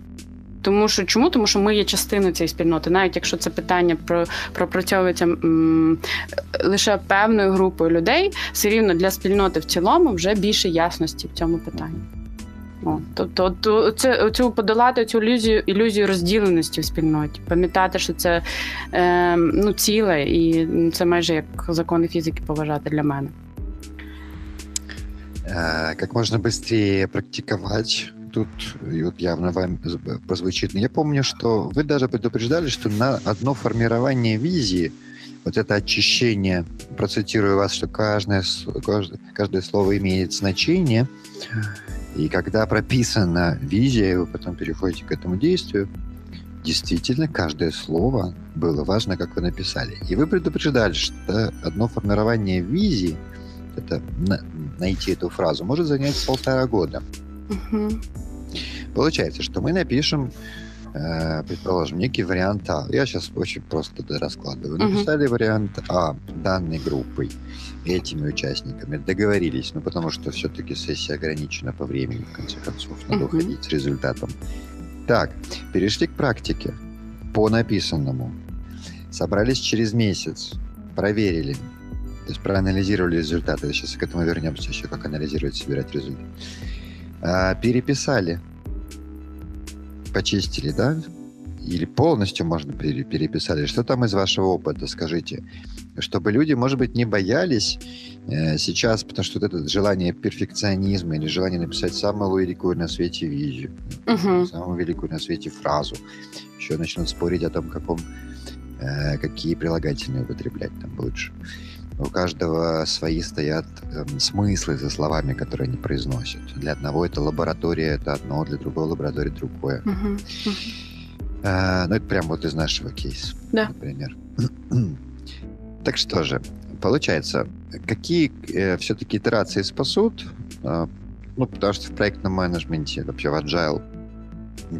Тому що чому? Тому що ми є частиною цієї спільноти, навіть якщо це питання про пропрацьовується м, лише певною групою людей, все рівно для спільноти в цілому вже більше ясності в цьому питанні. О, Тобто, то, це цю подолати цю ілюзію ілюзію розділеності в спільноті, пам'ятати, що це е, ну, ціле, і це майже як закони фізики поважати для мене. Как можно быстрее практиковать тут явно вам прозвучит. Я помню, что вы даже предупреждали, что на одно формирование визии, вот это очищение, процитирую вас, что каждое, каждое, каждое слово имеет значение, и когда прописана визия, вы потом переходите к этому действию, действительно каждое слово было важно, как вы написали. И вы предупреждали, что одно формирование визии, это найти эту фразу, может занять полтора года. Угу. Получается, что мы напишем, э, предположим, некий вариант А. Я сейчас очень просто раскладываю. Написали угу. вариант А данной группой, этими участниками, договорились, ну потому что все-таки сессия ограничена по времени, в конце концов, надо угу. уходить с результатом. Так, перешли к практике. По написанному. Собрались через месяц, проверили, то есть проанализировали результаты. Сейчас к этому вернемся еще, как анализировать, собирать результаты. А, переписали, почистили, да? Или полностью, можно, переписали. Что там из вашего опыта, скажите? Чтобы люди, может быть, не боялись э, сейчас, потому что вот это желание перфекционизма или желание написать самую великую на свете визию, uh-huh. самую великую на свете фразу, еще начнут спорить о том, каком, э, какие прилагательные употреблять там лучше. У каждого свои стоят э, смыслы за словами, которые они произносят. Для одного это лаборатория, это одно, для другого лаборатория другое. Uh-huh. Uh, ну, это прям вот из нашего кейса, да. например. так что же, получается, какие э, все-таки итерации спасут? Э, ну, потому что в проектном менеджменте, вообще в Agile,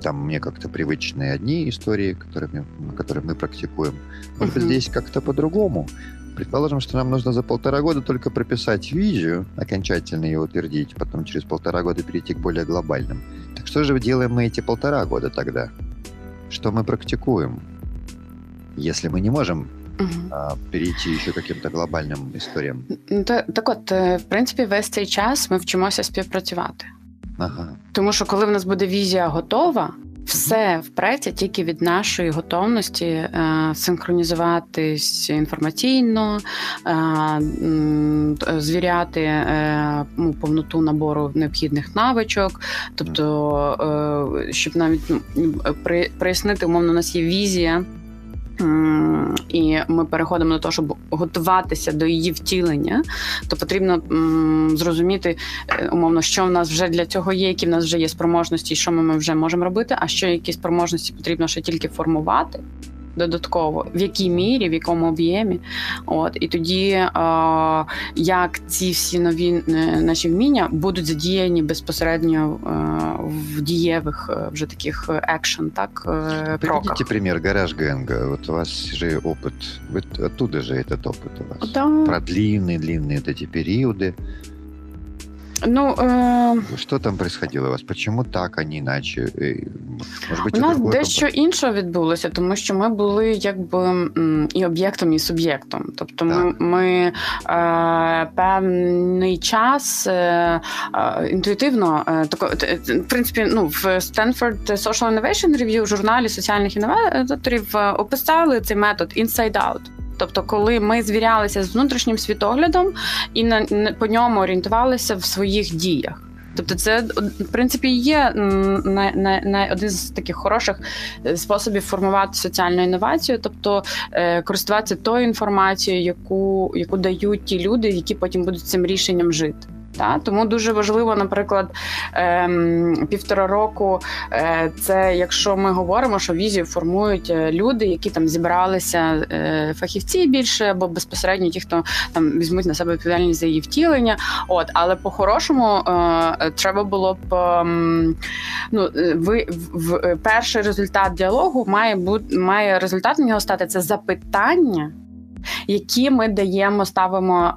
там мне как-то привычные одни истории, которыми, которые мы практикуем. Может быть, здесь как-то по-другому. Предположим, что нам нужно за полтора года только прописать визию, окончательно ее утвердить, потом через полтора года перейти к более глобальным. Так что же делаем мы эти полтора года тогда? Что мы практикуем? Если мы не можем а, перейти ще каким-то глобальним історіям? Так, так от, в принципі, весь цей час ми вчимося співпрацювати. Ага. Тому що коли в нас буде візія готова, все впреться тільки від нашої готовності е, синхронізуватись інформаційно, е, звіряти е, ну, повноту набору необхідних навичок. Тобто, е, щоб навіть ну, прояснити, умовно, у нас є візія. І ми переходимо до того, щоб готуватися до її втілення, то потрібно зрозуміти е, умовно, що в нас вже для цього є, які в нас вже є спроможності, що ми вже можемо робити, а що які спроможності потрібно ще тільки формувати додатково, в якій мірі, в якому об'ємі. От І тоді, е, як ці всі нові е, наші вміння будуть задіяні безпосередньо е, в дієвих е, вже таких екшен, так, е, Приведите пример гараж Генга. Вот у вас же опыт, вы оттуда же этот опыт у вас. Да. Про длинные-длинные вот эти периоды. Ну, э... Що там происходило у вас? Почему так, а не іначе? Може бути, у нас дещо інше відбулося, тому що ми були якби і об'єктом, і суб'єктом. Тобто, ми ми е, певний час е, е, інтуїтивно е, тако, в принципі, ну в Stanford Social Innovation Review, журналі соціальних інноваторів е, описали цей метод Inside Out. Тобто, коли ми звірялися з внутрішнім світоглядом і на по ньому орієнтувалися в своїх діях. Тобто, це в принципі є на, на, на один з таких хороших е, способів формувати соціальну інновацію, тобто е, користуватися тою інформацією, яку яку дають ті люди, які потім будуть цим рішенням жити. Та? Тому дуже важливо, наприклад, ем, півтора року. Е, це якщо ми говоримо, що візію формують е, люди, які там зібралися е, фахівці більше, або безпосередньо ті, хто там візьмуть на себе відповідальність за її втілення. От, але по-хорошому треба було б ем, ну, ви в перший результат діалогу має бути має результат нього стати це запитання які ми даємо, ставимо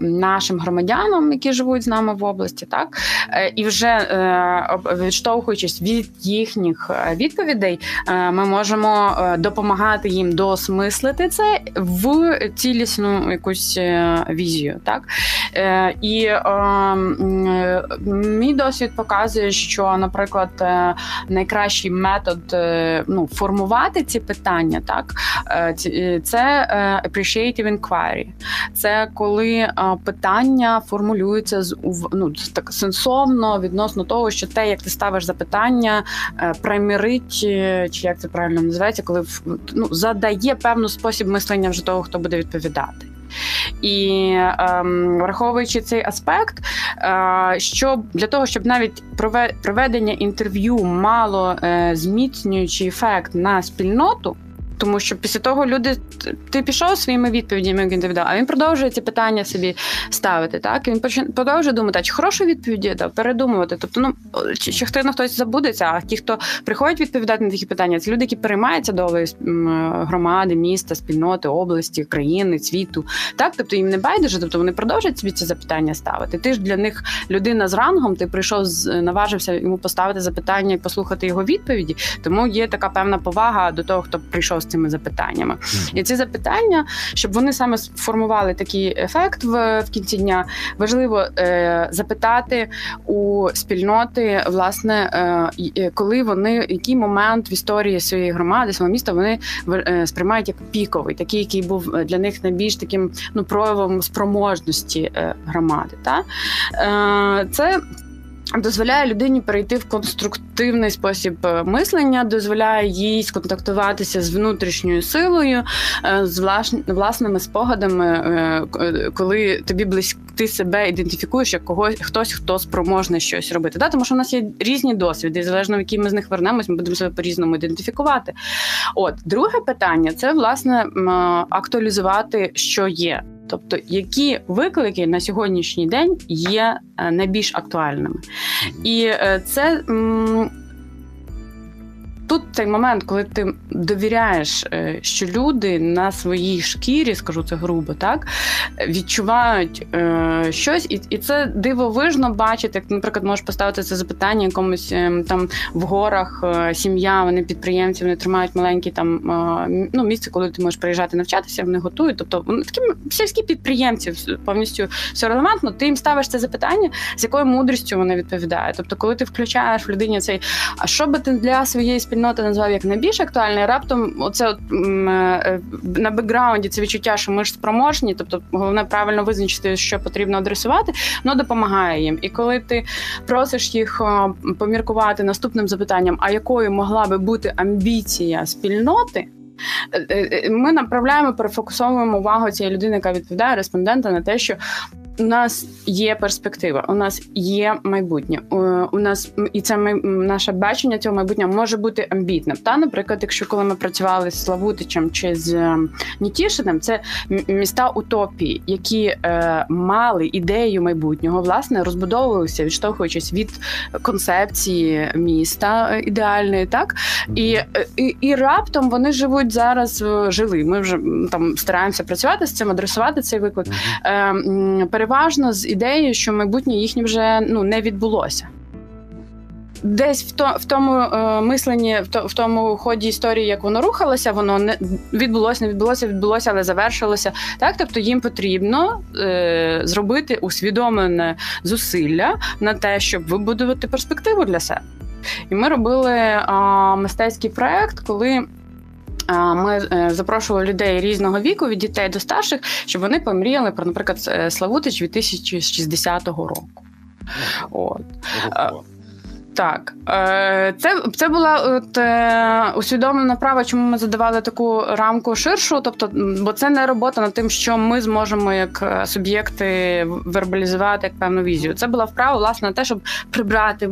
нашим громадянам, які живуть з нами в області, так е, і вже е, відштовхуючись від їхніх е, відповідей, ми можемо допомагати їм досмислити це в цілісну якусь візію. Так і мій досвід показує, що, наприклад, найкращий метод ну, формувати ці питання, так це appreciative inquiry. Це коли е, питання формулюються з ну, так сенсовно відносно того, що те, як ти ставиш запитання, е, примірить, е, чи як це правильно називається, коли ну, задає певний спосіб мислення вже того, хто буде відповідати. І ем, враховуючи цей аспект, е, що для того, щоб навіть проведення інтерв'ю мало е, зміцнюючий ефект на спільноту. Тому що після того люди ти пішов своїми відповідями, як тобі а він продовжує ці питання собі ставити. Так і він продовжує думати, а чи хорошу відповіді дав, передумувати. Тобто, ну чи, чи хто на хтось забудеться, а ті, хто приходять відповідати на такі питання, це люди, які переймаються долею громади, міста, спільноти, області, країни, світу. Так, тобто їм не байдуже, тобто вони продовжують собі ці запитання ставити. Ти ж для них людина з рангом, ти прийшов наважився йому поставити запитання і послухати його відповіді. Тому є така певна повага до того, хто прийшов цими запитаннями. Mm-hmm. І ці запитання, щоб вони саме сформували такий ефект в, в кінці дня, важливо е, запитати у спільноти, власне, е, коли вони який момент в історії своєї громади, свого міста вони е, сприймають як піковий, такий, який був для них найбільш таким ну проявом спроможності е, громади. Та? Е, Це Дозволяє людині перейти в конструктивний спосіб е, мислення, дозволяє їй сконтактуватися з внутрішньою силою, е, з власними спогадами, е, коли тобі близько ти себе ідентифікуєш як когось, хтось, хто спроможний щось робити. Да? Тому що в нас є різні досвіди, залежно в які ми з них вернемось, ми будемо себе по-різному ідентифікувати. От друге питання це власне актуалізувати, що є. Тобто, які виклики на сьогоднішній день є е, найбільш актуальними, і е, це тут цей момент, коли ти довіряєш, е, що люди на своїй шкірі, скажу це грубо, так відчувають е, щось, і і це дивовижно бачити. Як, наприклад, можеш поставити це запитання якомусь е, там в горах е, сім'я, вони підприємці, вони тримають маленькі там ну, місце, коли ти можеш приїжджати навчатися, вони готують. Тобто вони такі сільські підприємці повністю все релевантно. Ти їм ставиш це запитання, з якою мудрістю вони відповідають. Тобто, коли ти включаєш в людині цей, а що би ти для своєї спільноти спільноти назвав як найбільш актуальний. Раптом оце от, е, на бекграунді це відчуття, що ми ж спроможні, тобто головне правильно визначити, що потрібно адресувати, воно допомагає їм. І коли ти просиш їх поміркувати наступним запитанням, а якою могла би бути амбіція спільноти. Е, е, ми направляємо, перефокусовуємо увагу цієї людини, яка відповідає респондента на те, що у нас є перспектива, у нас є майбутнє. У нас і це ми наше бачення цього майбутнього може бути амбітним. Та, наприклад, якщо коли ми працювали з Славутичем чи з е, Нітішиним, це міста утопії, які е, мали ідею майбутнього, власне, розбудовувалися, відштовхуючись від концепції міста е, ідеальної, так і, е, і, і раптом вони живуть зараз. Жили. Ми вже там стараємося працювати з цим, адресувати цей виклик. Е, переважно з ідеєю, що майбутнє їхнє вже ну не відбулося. Десь в то в тому е, мисленні, в то в тому ході історії, як воно рухалося, воно не відбулося, не відбулося, відбулося, але завершилося. Так, тобто їм потрібно е, зробити усвідомлене зусилля на те, щоб вибудувати перспективу для себе. І ми робили е, мистецький проект, коли ми е, запрошували людей різного віку від дітей до старших, щоб вони помріяли про, наприклад, е, Славутич 2060 року. От. Так, е, це це була от, е, усвідомлена права, чому ми задавали таку рамку ширшу. Тобто, бо це не робота над тим, що ми зможемо як е, суб'єкти вербалізувати як певну візію. Це була вправа власне на те, щоб прибрати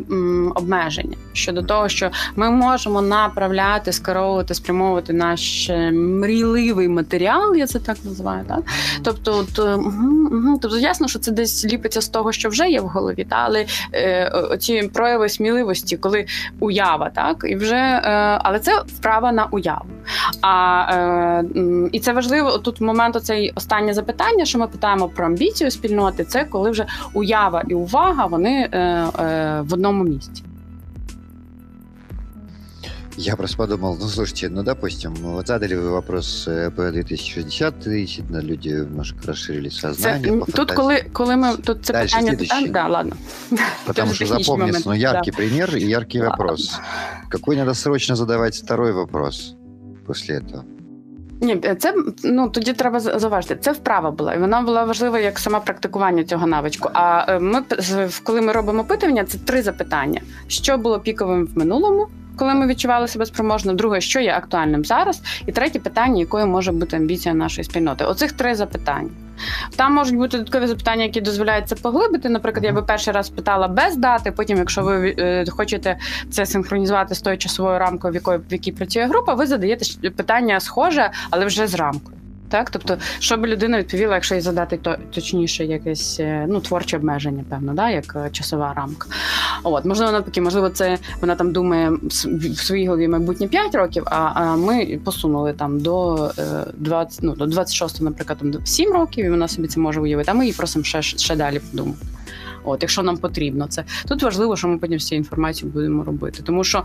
обмеження щодо того, що ми можемо направляти, скеровувати, спрямовувати наш мрійливий матеріал. Я це так називаю. Так, тобто, от, угу, угу, тобто ясно, що це десь ліпиться з того, що вже є в голові, та але е, оці прояви сміливості сміливості, коли уява, так і вже е, але це вправа на уяву. А е, і це важливо тут момент оцей останнє запитання, що ми питаємо про амбіцію спільноти. Це коли вже уява і увага вони е, в одному місці. Я просто подумал, ну, слушайте, ну, допустим, вот задали вы вопрос э, по 2060, действительно, люди немножко расширили сознание. Це, тут, коли, коли ми, тут це Дальше, питання... Следующий. А, да, ладно. Потому что запомнится, ну, яркий да. пример и яркий ладно. вопрос. Какой надо срочно задавать второй вопрос после этого? Ні, це ну тоді треба зауважити. Це вправа була, і вона була важлива як саме практикування цього навичку. А е, ми коли ми робимо опитування, це три запитання: що було піковим в минулому, коли ми відчували себе спроможно. Друге, що є актуальним зараз, і третє питання, якою може бути амбіція нашої спільноти. Оцих три запитання. Там можуть бути додаткові запитання, які дозволяють це поглибити. Наприклад, я би перший раз питала без дати. Потім, якщо ви е, хочете це синхронізувати з тою часовою рамкою, в якої в якій працює група, ви задаєте питання схоже, але вже з рамкою. Так, тобто, щоб людина відповіла, якщо їй задати то точніше якесь е, ну творче обмеження, певно, да, як е, часова рамка. От можливо, навпаки, можливо, це вона там думає в своїй голові майбутнє 5 років. А а ми посунули там до 20, е, ну до 26, наприклад, там до 7 років, і вона собі це може уявити. А ми її просимо ще ще далі подумати. От, якщо нам потрібно це. Тут важливо, що ми потім з цією інформацією будемо робити. Тому що е,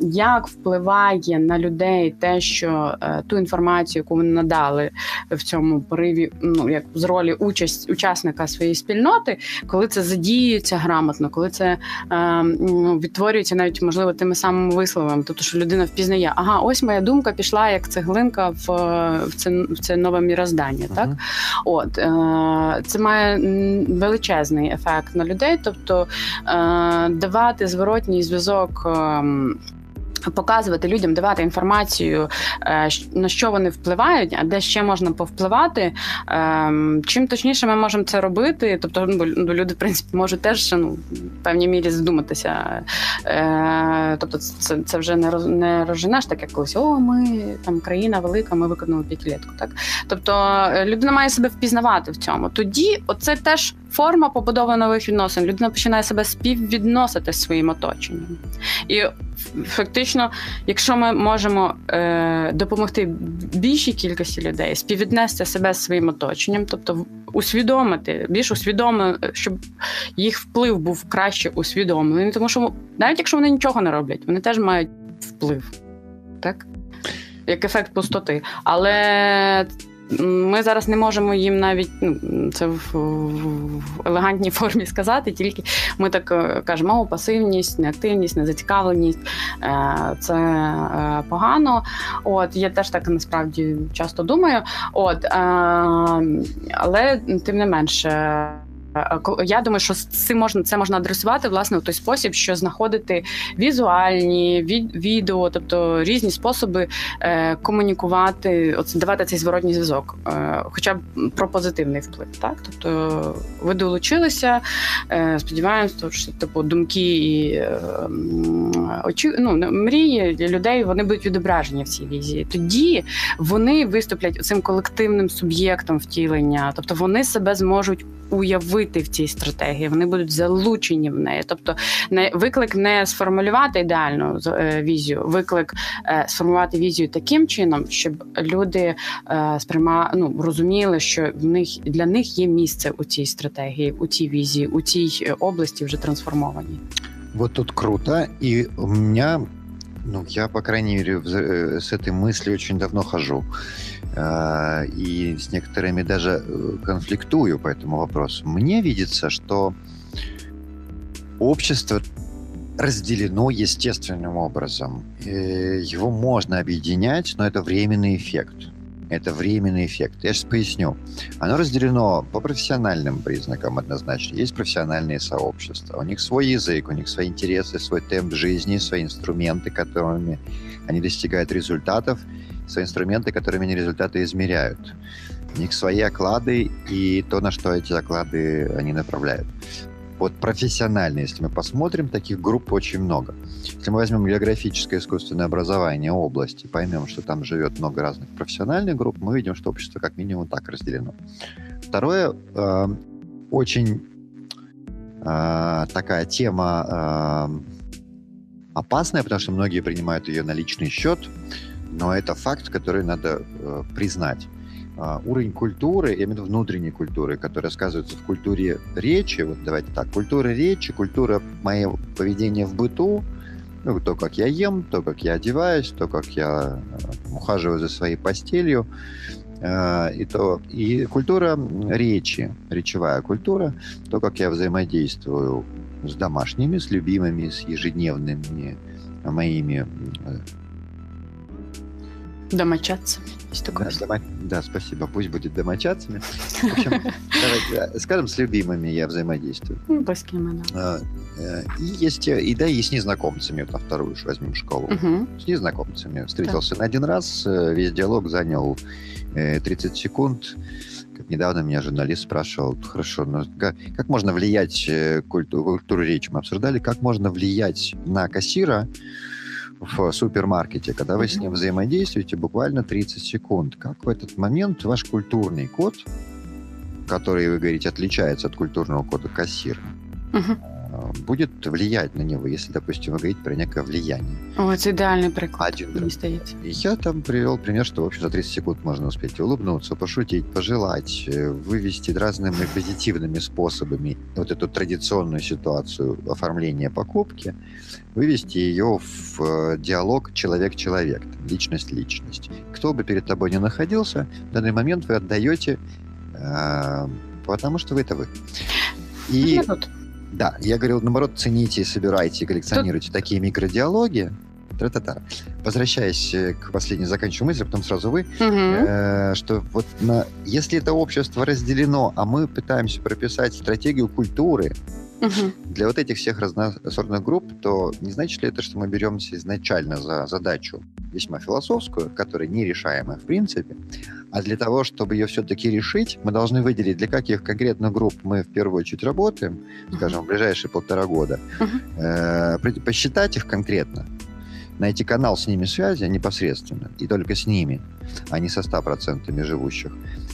як впливає на людей те, що е, ту інформацію, яку вони надали в цьому пориві, ну як з ролі участь учасника своєї спільноти, коли це задіюється грамотно, коли це е, ну, відтворюється навіть можливо тими самими висловами, тобто що людина впізнає, ага, ось моя думка пішла як цеглинка в в це в це нове міроздання. Uh-huh. Так, от е, це має величезний позитивний ефект на людей, тобто е, давати зворотній зв'язок. Е, Показувати людям, давати інформацію, е, на що вони впливають, а де ще можна повпливати. Ем, чим точніше ми можемо це робити, тобто ну, ну, люди, в принципі, можуть теж ну, в певній мірі задуматися. Е, тобто, це це вже не роз, не розженеш так, як колись о, ми там країна велика, ми виконали п'ятилітку. Так? Тобто людина має себе впізнавати в цьому. Тоді оце теж форма побудови нових відносин. Людина починає себе співвідносити з своїм оточенням. І фактично, якщо ми можемо е, допомогти більшій кількості людей співвіднести себе з своїм оточенням, тобто усвідомити, більш усвідомити, щоб їх вплив був краще усвідомлений, тому що навіть якщо вони нічого не роблять, вони теж мають вплив, так? Як ефект пустоти. Але ми зараз не можемо їм навіть ну, це в, в елегантній формі сказати, тільки ми так е, кажемо, о, пасивність, неактивність, незацікавленість е, це е, погано. От я теж так насправді часто думаю. От, але тим не менше. Я думаю, що це можна це можна адресувати власне в той спосіб, що знаходити візуальні відео, тобто різні способи е, комунікувати, оце давати цей зворотній зв'язок, е, хоча б про позитивний вплив. Так, тобто ви долучилися, е, сподіваємося, що типу думки і е, очі, ну, мрії людей вони будуть відображені в цій візії. Тоді вони виступлять цим колективним суб'єктом втілення, тобто вони себе зможуть уявити в цій стратегії, вони будуть залучені в неї. Тобто, не виклик не сформулювати ідеальну е, візію, виклик е, сформувати візію таким чином, щоб люди е, сприйма, ну, розуміли, що в них для них є місце у цій стратегії, у цій візії, у цій області вже трансформованій. Вот тут круто, и у меня, ну, я, по крайней мере, с этой мыслью очень давно хожу. А, и с некоторыми даже э, конфликтую по этому вопросу. Мне видится, что общество разделено естественным образом. Его можно объединять, но это временный эффект. Это временный эффект. Я сейчас поясню. Оно разделено по профессиональным признакам однозначно. Есть профессиональные сообщества. У них свой язык, у них свои интересы, свой темп жизни, свои инструменты, которыми они достигают результатов – свои инструменты, которыми они результаты измеряют. У них свои оклады и то, на что эти оклады они направляют. Вот профессионально, если мы посмотрим, таких групп очень много. Если мы возьмем географическое искусственное образование области, поймем, что там живет много разных профессиональных групп, мы видим, что общество как минимум так разделено. Второе, э, очень э, такая тема э, опасная, потому что многие принимают ее на личный счет но это факт, который надо э, признать. Uh, уровень культуры, виду внутренней культуры, которая сказывается в культуре речи, вот давайте так, культура речи, культура моего поведения в быту, ну, то, как я ем, то, как я одеваюсь, то, как я э, ухаживаю за своей постелью, э, и, то, и культура речи, речевая культура, то, как я взаимодействую с домашними, с любимыми, с ежедневными моими Домочадцами. Да, дома... да, спасибо. Пусть будет домочадцами. В общем, давайте, скажем, с любимыми я взаимодействую. Ну, близкими, да. Э, и есть, и да, и с незнакомцами. Вот на вторую уж возьмем школу. Угу. С незнакомцами. Встретился да. на один раз, э, весь диалог занял 30 э, секунд. Как недавно меня журналист спрашивал, хорошо, но как, как можно влиять культуру, культуру речи? Мы обсуждали, как можно влиять на кассира, в супермаркете, когда вы с ним взаимодействуете буквально 30 секунд. Как в этот момент ваш культурный код, который, вы говорите, отличается от культурного кода кассира, угу. Будет влиять на него, если, допустим, вы говорите про некое влияние. О, это идеальный приклад, Один не стоит. Я там привел пример, что, в общем, за 30 секунд можно успеть улыбнуться, пошутить, пожелать, э, вывести разными позитивными способами вот эту традиционную ситуацию оформления покупки вывести ее в э, диалог человек-человек, личность-личность. Кто бы перед тобой ни находился, в данный момент вы отдаете, э, потому что вы это вы. И, да, я говорил, наоборот, цените, собирайте, коллекционируйте Тут... такие микродиалоги, Тра-та-та. Возвращаясь э, к последней заканчиваю мысль, а потом сразу вы, угу. э, что вот на, если это общество разделено, а мы пытаемся прописать стратегию культуры, Для вот этих всех разносортных групп, то не значит ли это, что мы беремся изначально за задачу весьма философскую, которая нерешаемая в принципе, а для того, чтобы ее все-таки решить, мы должны выделить, для каких конкретных групп мы в первую очередь работаем, скажем, в ближайшие полтора года, э, посчитать их конкретно, найти канал с ними связи непосредственно, и только с ними, а не со 100% живущих.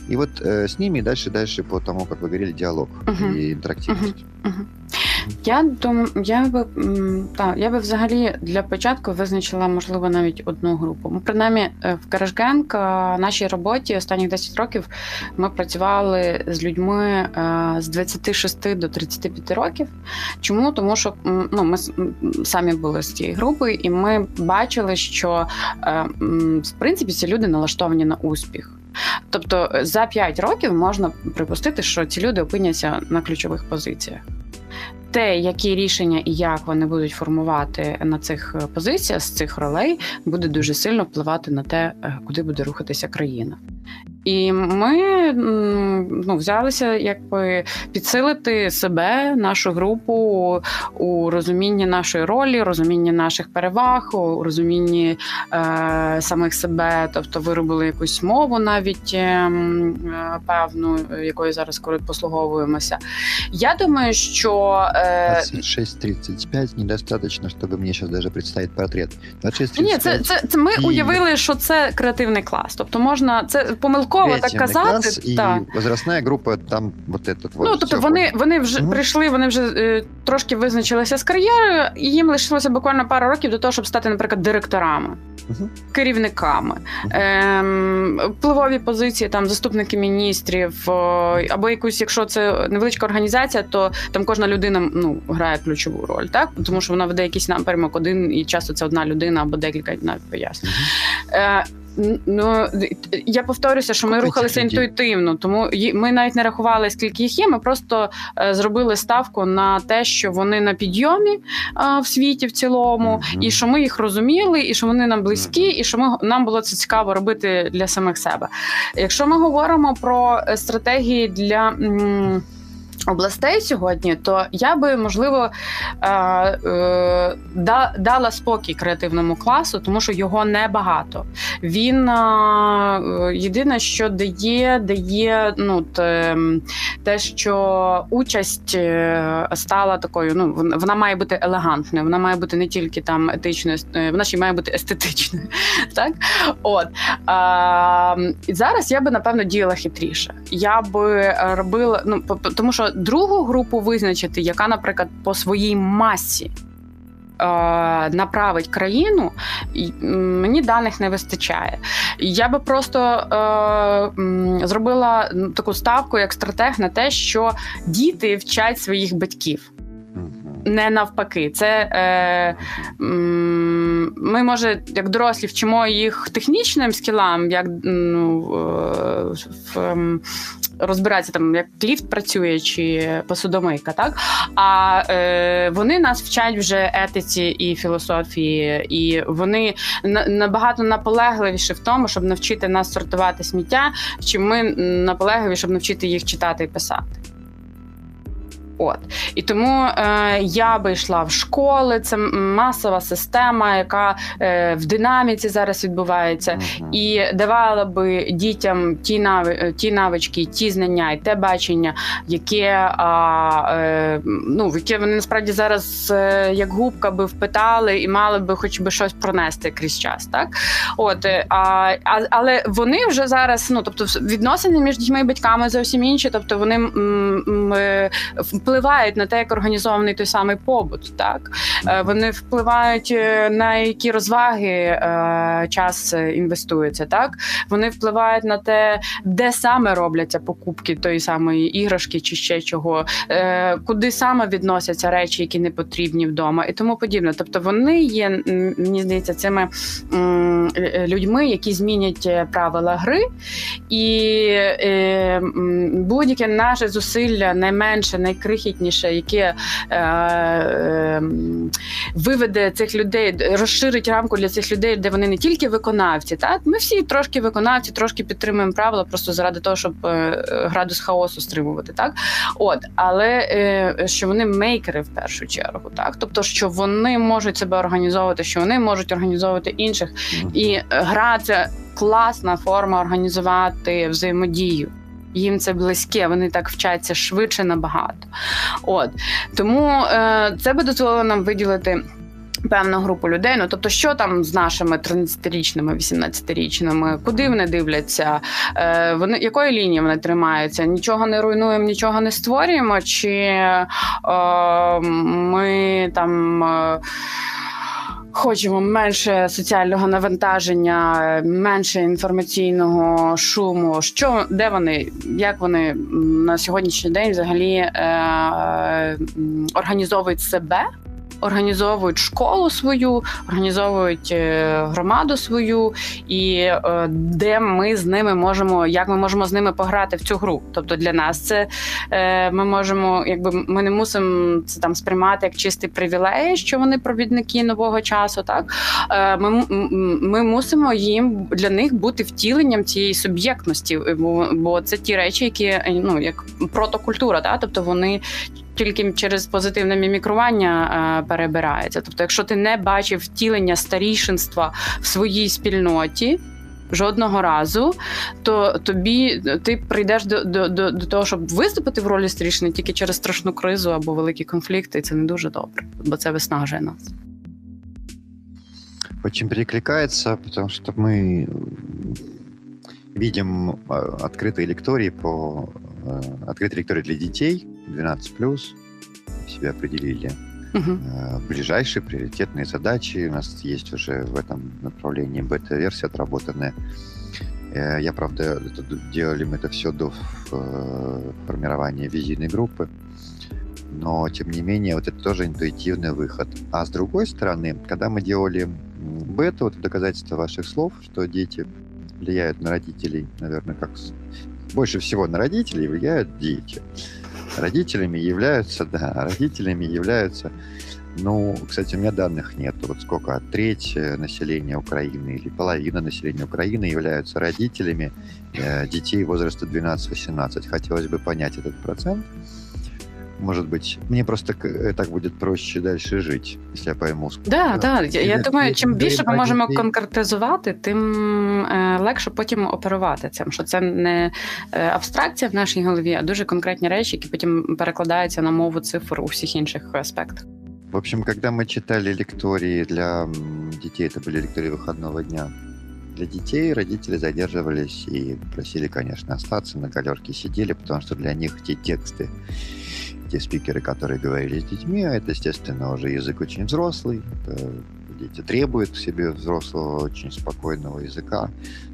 И вот э, с ними дальше, дальше по тому, как вы говорили, диалог Мгм. и интерактивность. Я думаю, я би та, я би взагалі для початку визначила, можливо, навіть одну групу. Ми принаймні е, в Каражгенк нашій роботі останніх 10 років ми працювали з людьми е, з 26 до 35 років. Чому? Тому що ну, ми самі були з цієї групи, і ми бачили, що е, в принципі ці люди налаштовані на успіх. Тобто за 5 років можна припустити, що ці люди опиняться на ключових позиціях те, які рішення і як вони будуть формувати на цих е, позиціях з цих ролей, буде дуже сильно впливати на те, е, куди буде рухатися країна. І ми ну, взялися якби підсилити себе, нашу групу у розумінні нашої ролі, розумінні наших переваг, у розумінні е, самих себе, тобто виробили якусь мову навіть е, е, певну, якою зараз послуговуємося. Я думаю, що е, 26-35 недостаточно, чтобы мне сейчас даже представить портрет. 26-35 ні, це, це, це ми І- уявили, що це креативний клас. Тобто можна це помилково так креативный казати. класс, и так. возрастная группа там вот этот вот. Ну, тобто всё вони, вони вже Мгм. прийшли, вони вже е, трошки визначилися з кар'єрою, і їм лишилося буквально пару років до того, щоб стати, наприклад, директорами. Мгм. Керівниками, Мгм. ем, впливові позиції, там заступники міністрів, о, або якусь, якщо це невеличка організація, то там кожна людина ну, грає ключову роль, так? Тому що вона веде якийсь напрямок один, і часто це одна людина або декілька навіть пояснює. Е, н- Ну я повторюся, що ми Скільки рухалися людей? інтуїтивно, тому ми навіть не рахували, скільки їх є. Ми просто е, зробили ставку на те, що вони на підйомі е, в світі в цілому, Мгм. і що ми їх розуміли, і що вони нам близькі, і що ми нам було це цікаво робити для самих себе. Якщо ми говоримо про е, стратегії для. м, Областей сьогодні, то я би можливо е, е, дала спокій креативному класу, тому що його небагато. Він е, єдине, що дає, дає ну, те, те, що участь е, стала такою. Ну вона має бути елегантною, вона має бути не тільки там етичною, е, вона ще й має бути естетичною. Так, от і зараз я би напевно діяла хитріше. Я би е, робила, ну тому що другу групу визначити, яка, наприклад, по своїй масі. е, Направить країну, мені даних не вистачає. Я би просто е, зробила таку ставку як стратег на те, що діти вчать своїх батьків, не навпаки. Це е, ми, може, як дорослі вчимо їх технічним скілам, як ну, е, в, ем, розбиратися там, як ліфт працює чи посудомийка, так? А е, вони нас вчать вже етиці і філософії, і вони набагато наполегливіші в тому, щоб навчити нас сортувати сміття, чим ми наполегливі, щоб навчити їх читати і писати. От і тому е, я би йшла в школи. Це масова система, яка е, в динаміці зараз відбувається, Мгм. і давала би дітям ті нави, е, ті навички, ті знання і те бачення, яке а, е, ну в яке вони насправді зараз е, як губка би впитали і мали би хоч би щось пронести крізь час. Так от е, а, а але вони вже зараз, ну тобто, відносини між дітьми і батьками зовсім інші, тобто вони м, м, е, впливають на те, як організований той самий побут. Так Е, вони впливають е, на які розваги е, час інвестується. Так вони впливають на те, де саме робляться покупки тої самої іграшки чи ще чого, куди саме відносяться речі, які не потрібні вдома, і тому подібне. Тобто вони є мені здається цими людьми, які змінять правила гри і будь-яке наше зусилля найменше, найкрихітніше, яке е, е, виведе цих людей, розширить рамку для цих людей, де вони не тільки виконавці, так ми всі трошки виконавці, трошки підтримуємо правила, просто заради того, щоб е, градус хаосу стримувати. Так, от, але е, що вони мейкери в першу чергу, так, тобто, що вони можуть себе організовувати, що вони можуть організовувати інших, і гра це класна форма організувати взаємодію. Їм це близьке, вони так вчаться швидше набагато. От тому е, це би дозволило нам виділити. Певну групу людей, ну тобто, що там з нашими 13-річними, 18-річними, куди вони дивляться, е, вони якої лінії вони тримаються? Нічого не руйнуємо, нічого не створюємо, чи е, ми там. Е, Хочемо менше соціального навантаження, менше інформаційного шуму. Що де вони, як вони на сьогоднішній день взагалі е, організовують себе? Організовують школу свою, організовують е, громаду свою, і е, де ми з ними можемо, як ми можемо з ними пограти в цю гру. Тобто для нас це е, ми можемо, якби ми не мусимо це там сприймати як чистий привілей, що вони провідники нового часу. Так ми ми мусимо їм для них бути втіленням цієї суб'єктності, бо, бо це ті речі, які ну як протокультура, так? тобто вони тільки через позитивне мімікрування е, перебирається. Тобто, якщо ти не бачив втілення старішинства в своїй спільноті. Жодного разу, то тобі ти прийдеш до до, до, до того, щоб виступити в ролі старішини тільки через страшну кризу або великі конфлікти, і це не дуже добре, бо це виснажує нас. Очень перекликается, потому что мы видим открытые лектории по открытые лектории для детей 12+, себя определили угу. ближайшие приоритетные задачи. У нас есть уже в этом направлении бета-версия отработанная. Э, я, правда, это, делали мы это все до э, формирования визийной группы, но, тем не менее, вот это тоже интуитивный выход. А с другой стороны, когда мы делали бета, вот доказательство ваших слов, что дети влияют на родителей, наверное, как больше всего на родителей влияют дети. Родителями являются, да, родителями являются, ну, кстати, у меня данных нет. Вот сколько, треть населения Украины или половина населения Украины являются родителями э, детей возраста 12-18. Хотелось бы понять этот процент. Может быть, мне просто э, так буде проще далі жити, якщо я пойму. Да, да. Я, я думаю, чим більше ми можемо конкретизувати, тим е, легше потім оперувати цим. Що це не е, абстракція в нашій голові, а дуже конкретні речі, які потім перекладаються на мову цифр у всіх інших аспектах. В общем, когда мы читали лектории для детей, это были лектории выходного дня, для детей родители задерживались и просили, конечно, остаться на галерке, сидели, потому что для них те тексты, те спикеры, которые говорили с детьми, а это, естественно, уже язык очень взрослый. Дети требуют себе взрослого, очень спокойного языка,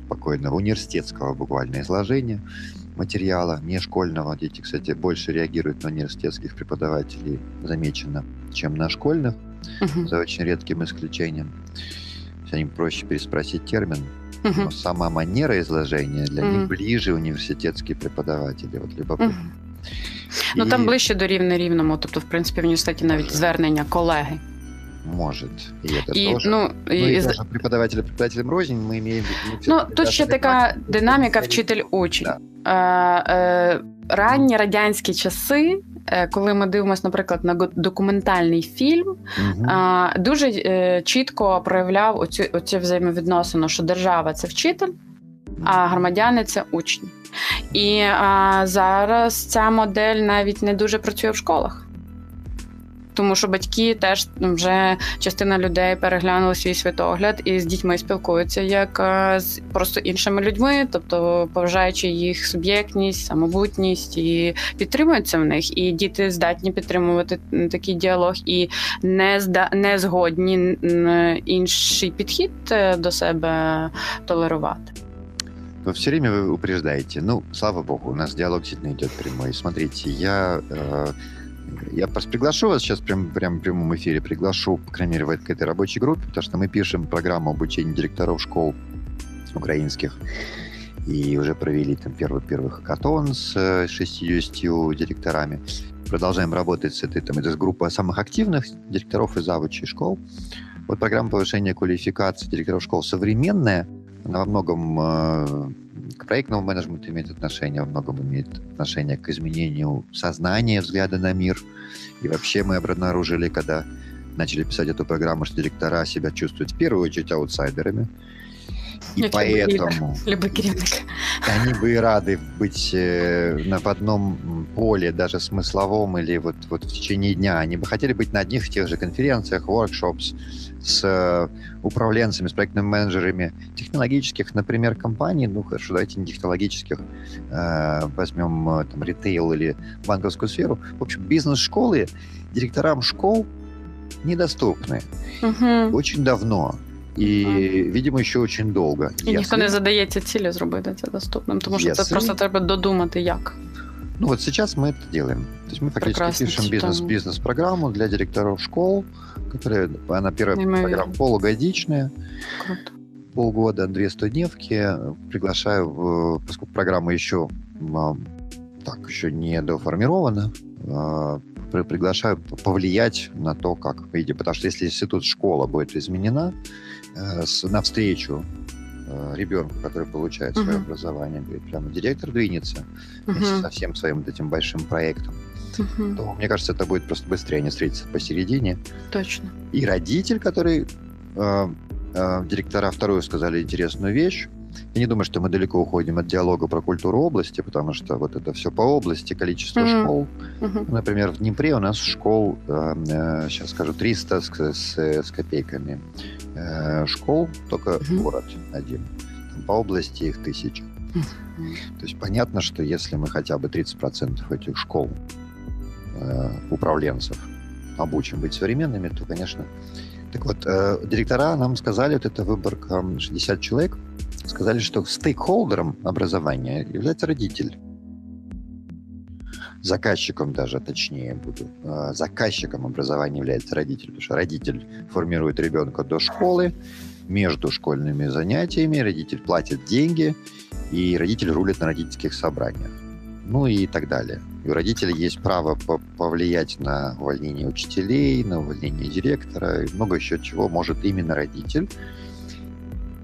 спокойного университетского буквально изложения материала, не школьного. Дети, кстати, больше реагируют на университетских преподавателей, замечено, чем на школьных, uh-huh. за очень редким исключением. Они проще переспросить термин, uh-huh. но сама манера изложения для uh-huh. них ближе университетские преподаватели. Вот любопытно. Uh-huh. Ну там ближче до рівне рівному, тобто, в принципі, в університеті навіть звернення колеги. Может. И это и, тоже. Ну, ну и, и даже преподавателем рознь мы имеем... Ну, тут ще така динаміка вчитель-учень. Да. Е, е, ранні радянські часи, е, коли ми дивимося, наприклад, на документальний фільм, угу. е, дуже е, чітко проявляв оцю, оцю взаємовідносину, що держава це вчитель, а громадяни це учні. І а, зараз ця модель навіть не дуже працює в школах. Тому що батьки теж вже частина людей переглянули свій світогляд і з дітьми спілкуються як з просто іншими людьми, тобто поважаючи їх суб'єктність, самобутність і підтримуються в них. І діти здатні підтримувати такий діалог і не зда не згодні інший підхід е, до себе толерувати. Вы все время вы упреждаете. Ну, слава богу, у нас диалог действительно идет прямой. Смотрите, я, э, я просто приглашу вас сейчас прям, прям в прямом эфире, приглашу, по крайней мере, в, этой рабочей группе, потому что мы пишем программу обучения директоров школ украинских. и уже провели там первый, первый хакатон с э, 60 директорами. Продолжаем работать с этой, там, это группа самых активных директоров и завучей школ. Вот программа повышения квалификации директоров школ современная, во многом э, к проектному менеджменту имеет отношение, во многом имеет отношение к изменению сознания, взгляда на мир. И вообще мы обнаружили, когда начали писать эту программу, что директора себя чувствуют в первую очередь аутсайдерами. И Як поэтому Любий керівник. они бы и рады быть э, на в одном поле, даже смысловом или вот, вот в течение дня. Они бы хотели быть на одних и тех же конференциях, workshops с э, управленцами, с проектными менеджерами технологических, например, компаний, ну хорошо, давайте не технологических, э, возьмем там ритейл или банковскую сферу. В общем, бизнес-школы директорам школ недоступны Угу. очень давно И, видимо, еще очень долго. І ніхто Если- не задається цілі зробити це доступним, тому що це Если- просто треба додумати як. Ну вот сейчас мы это делаем. То есть мы фактически Прекрасно, пишем бизнес, читаю. бизнес-программу для директоров школ, которая, она первая Неимоверно. программа полугодичная, Круто. полгода, две студневки. Приглашаю, в- поскольку программа еще м, так еще не доформирована, а, при- приглашаю повлиять на то, как выйдет. Потому что если институт школа будет изменена э, с, навстречу э, ребенку, который получает свое Мгм. образование, говорит, прямо директор двинется вместе Угу. со всем своим вот этим большим проектом, Угу. то, мне кажется, это будет просто быстрее, они встретятся посередине. Точно. И родитель, который... э, э, директора вторую сказали интересную вещь. Я не думаю, что мы далеко уходим от диалога про культуру области, потому что вот это все по области, количество Мгм. школ. Угу. Например, в Днепре у нас школ, э, э, сейчас скажу, 300 с, с, с копейками э, школ, только Мгм. город один. Там по области их тысяча. То есть понятно, что если мы хотя бы 30% этих школ э, управленцев обучим быть современными, то, конечно... Так вот, э, директора нам сказали, вот это выборка м, 60 человек, сказали, что стейкхолдером образования является родитель. Заказчиком даже, точнее буду. э, Заказчиком образования является родитель, потому что родитель формирует ребенка до школы, между школьными занятиями, родитель платит деньги, и родитель рулит на родительских собраниях. Ну и так далее. И у родителей есть право по- повлиять на увольнение учителей, на увольнение директора, и много еще чего может именно родитель.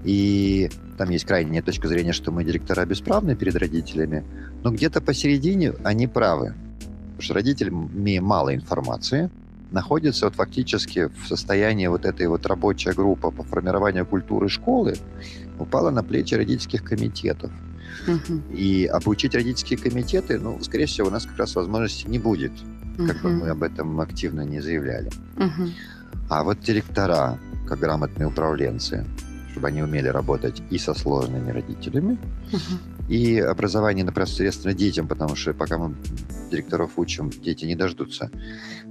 И там есть крайняя точка зрения, что мы директора бесправны перед родителями, но где-то посередине они правы. Потому что родитель, имея мало информации, находится вот фактически в состоянии вот этой вот рабочая группа по формированию культуры школы упала на плечи родительских комитетов. Угу. И обучить родительские комитеты, ну, скорее всего, у нас как раз возможности не будет, как бы мы об этом активно не заявляли. Угу. А вот директора, как грамотные управленцы, чтобы они умели работать и со сложными родителями, и образование непосредственно детям, потому что пока мы директоров учим, дети не дождутся.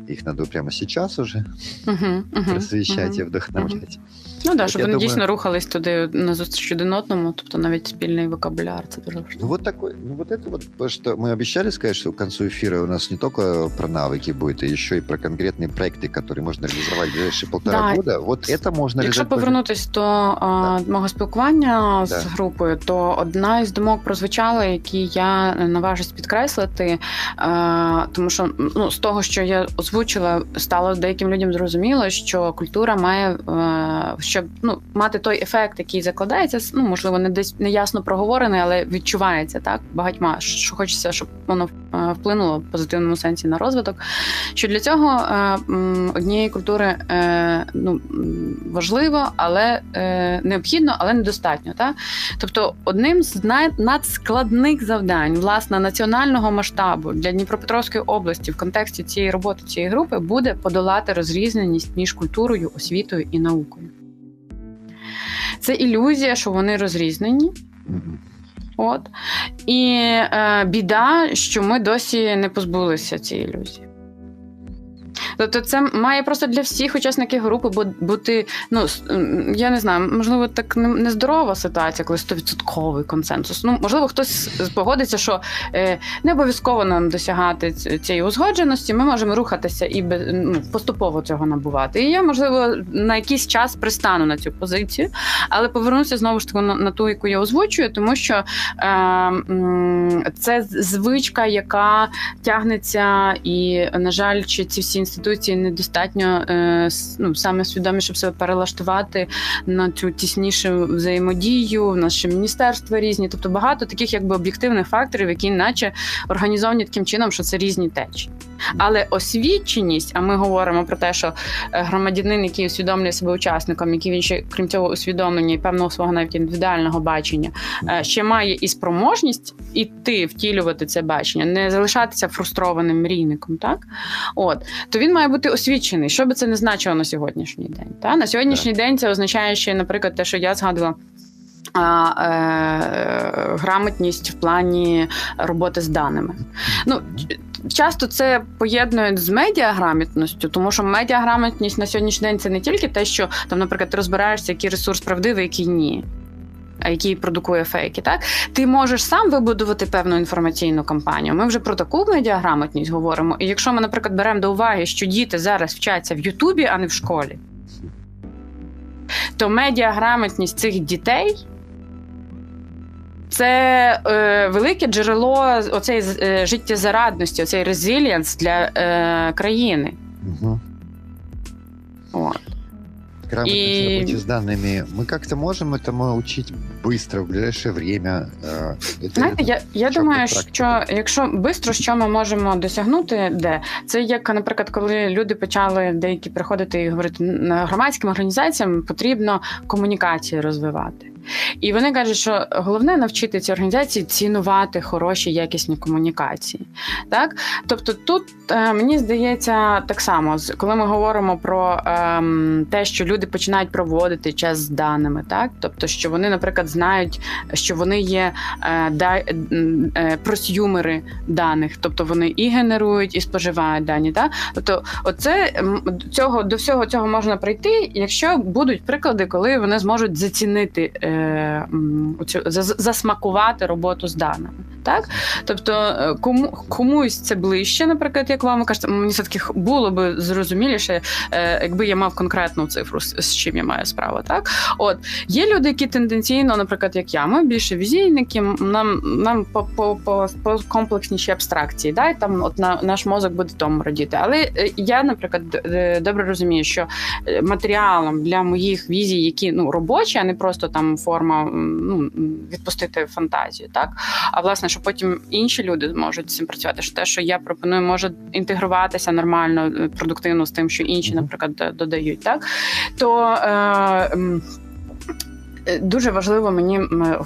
Их надо прямо сейчас уже просвещать і вдохновлять. Ну так, От щоб я вони думаю- дійсно рухались туди на зустріч один одному, тобто навіть спільний вокабуляр, це дуже Ну важливо. вот такой, ну вот это вот, потому что мы обещали сказать, что к концу эфира у нас не только про навыки будет, а еще и про конкретные проекты, которые можно реализовать в ближайшие полтора Да. года. Вот это можно Якщо реализовать. повернутись до а, мого спілкування з Да. групою, то одна із думок прозвучала, які я наважусь підкреслити, а, тому що ну, з того, що я озвучила, стало деяким людям зрозуміло, що культура має е, щоб ну, мати той ефект, який закладається, ну можливо, не десь неясно проговорений, але відчувається так багатьма, що хочеться, щоб воно е, вплинуло в позитивному сенсі на розвиток. Що для цього е, однієї культури е, ну, важливо, але необхідно, але недостатньо. Так? Тобто, одним з надскладних завдань власне національного масштабу для Дніпропетровської області в контексті цієї роботи цієї групи буде подолати розрізненість між культурою, освітою і наукою. Це ілюзія, що вони розрізнені. От. І е, біда, що ми досі не позбулися цієї ілюзії. Тобто, це має просто для всіх учасників групи бути, ну я не знаю, можливо, так нездорова ситуація, коли 100% консенсус. Ну, можливо, хтось погодиться, що е, не обов'язково нам досягати цієї узгодженості. Ми можемо рухатися і ну, поступово цього набувати. І я, можливо, на якийсь час пристану на цю позицію, але повернуся знову ж таки на, ту, яку я озвучую, тому що е, це звичка, яка тягнеться, і, на жаль, чи ці всі інституції недостатньо е, ну, саме свідомі, щоб себе перелаштувати на цю тіснішу взаємодію, в наші міністерства різні, тобто багато таких якби об'єктивних факторів, які наче організовані таким чином, що це різні течії. Але освіченість, а ми говоримо про те, що е, громадянин, який усвідомлює себе учасником, який він ще крім цього усвідомлення і певного свого навіть індивідуального бачення, е, ще має і спроможність іти втілювати це бачення, не залишатися фрустрованим мрійником, так? От. То він має бути освічений, що би це не значило на сьогоднішній день. Та на сьогоднішній так. день це означає, що, наприклад, те, що я згадувала. А, е, Грамотність в плані роботи з даними. Ну, Часто це поєднують з медіаграмотністю, тому що медіаграмотність на сьогоднішній день це не тільки те, що там, наприклад, ти розбираєшся, який ресурс правдивий, який ні. Який продукує фейки, так ти можеш сам вибудувати певну інформаційну кампанію. Ми вже про таку медіаграмотність говоримо. І якщо ми, наприклад, беремо до уваги, що діти зараз вчаться в Ютубі, а не в школі, то медіаграмотність цих дітей це е, велике джерело оцей е, життєзарадності, оцей резилієнс для е, країни. Угу. Вот Грамотность и... работе с данными. Мы как-то можем этому учить быстро, в ближайшее время. Это, Знаєте, я я думаю, що якщо швидко, що ми можемо досягнути, де це як, наприклад, коли люди почали деякі приходити і говорити на громадським організаціям, потрібно комунікації розвивати. І вони кажуть, що головне навчити ці організації цінувати хороші якісні комунікації. Так? Тобто, тут е, мені здається так само, коли ми говоримо про е, те, що люди починають проводити час з даними, так тобто, що вони, наприклад, знають, що вони є е, да, е, просюмери даних, тобто вони і генерують, і споживають дані. Так? Тобто, оце цього до всього цього можна прийти, якщо будуть приклади, коли вони зможуть зацінити. Е, засмакувати роботу з даними. Так? Тобто е, кому комусь це ближче, наприклад, як вам кажете, мені все таки було би зрозуміліше, е, якби я мав конкретну цифру, з чим я маю справу. Так, от є люди, які тенденційно, наприклад, як я, ми більше візійники, нам нам по по, по, по комплексніші абстракції, да? там от на наш мозок буде тому радіти. Але е, я, наприклад, добре розумію, що матеріалом для моїх візій, які ну робочі, а не просто там форма ну відпустити фантазію, так а власне що потім інші люди зможуть з цим працювати. Що те, що я пропоную, може інтегруватися нормально, е, продуктивно з тим, що інші, наприклад, додають, так то. Е, Е, дуже важливо мені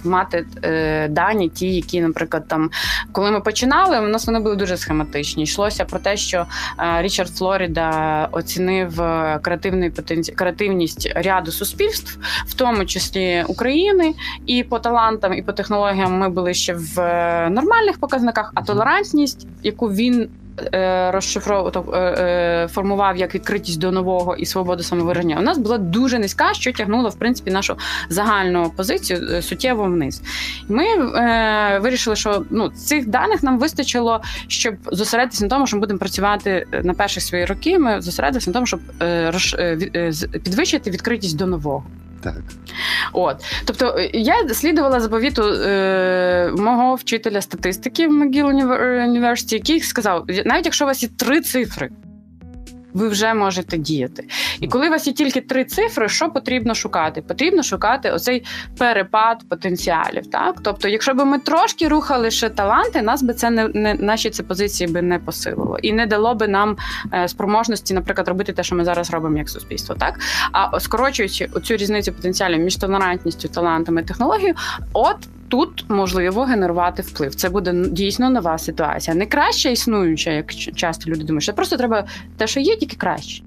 мати е, дані, ті, які, наприклад, там, коли ми починали, у нас вони були дуже схематичні. Йшлося про те, що е, Річард Флоріда оцінив креативний потенці... креативність ряду суспільств, в тому числі України, і по талантам, і по технологіям ми були ще в нормальних показниках, а толерантність, яку він Е, розшифровував е, е, формував як відкритість до нового і свободу самовираження, у нас була дуже низька, що тягнуло в принципі нашу загальну позицію суттєво вниз. Ми е, вирішили, що ну цих даних нам вистачило, щоб зосередитися на тому, що ми будемо працювати на перші свої роки. Ми зосередилися на тому, щоб е, роз, е, підвищити відкритість до нового. Так. От. Тобто е, я слідувала заповіту е, мого вчителя статистики в МcGill University, який сказав: навіть якщо у вас є три цифри, ви вже можете діяти. І коли у вас є тільки три цифри, що потрібно шукати? Потрібно шукати оцей перепад потенціалів. Так, тобто, якщо б ми трошки рухали ще таланти, нас би це не, не наші ці позиції би не посилило і не дало би нам е, спроможності, наприклад, робити те, що ми зараз робимо як суспільство. Так а скорочуючи оцю різницю потенціалів між толерантністю, талантами і технологією, от тут можливо генерувати вплив. Це буде дійсно нова ситуація. Не краще існуюча, як часто люди думають, що просто треба те, що є, тільки краще.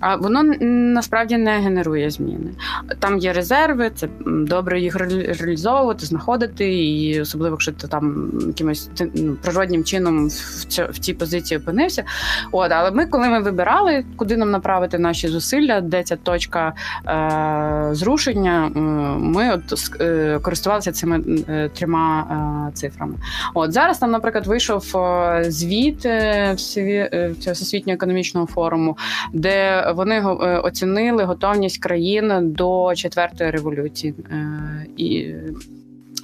А воно насправді не генерує зміни. Там є резерви, це добре їх реалізовувати, знаходити, і особливо, якщо ти там якимось ну, природнім чином в, цій позиції опинився. От, але ми, коли ми вибирали, куди нам направити наші зусилля, де ця точка е, зрушення, ми от е, користувалися цими е, трьома е, цифрами. От зараз там, наприклад, вийшов е, звіт е, всесвітнього економічного форуму, де вони е, оцінили готовність країн до четвертої революції е, і.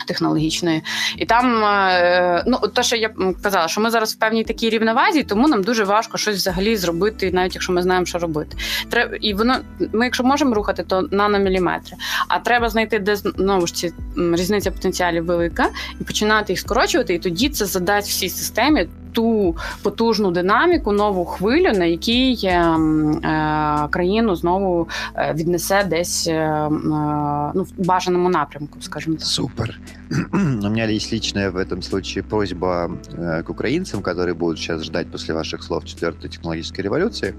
Технологічної, і там е, ну те, що я казала, що ми зараз в певній такій рівновазі, тому нам дуже важко щось взагалі зробити, навіть якщо ми знаємо, що робити. Треба і воно ми, якщо можемо рухати, то наноміліметри. А треба знайти, де знову ж ці різниця потенціалів велика, і починати їх скорочувати. І тоді це задасть всій системі ту потужну динаміку, нову хвилю, на якій е, м, е, країну знову е, віднесе десь е, м, е, ну, в бажаному напрямку, скажімо так. Супер. У меня есть личная в этом случае просьба э, к украинцам, которые будут сейчас ждать после ваших слов четвертой технологической революции.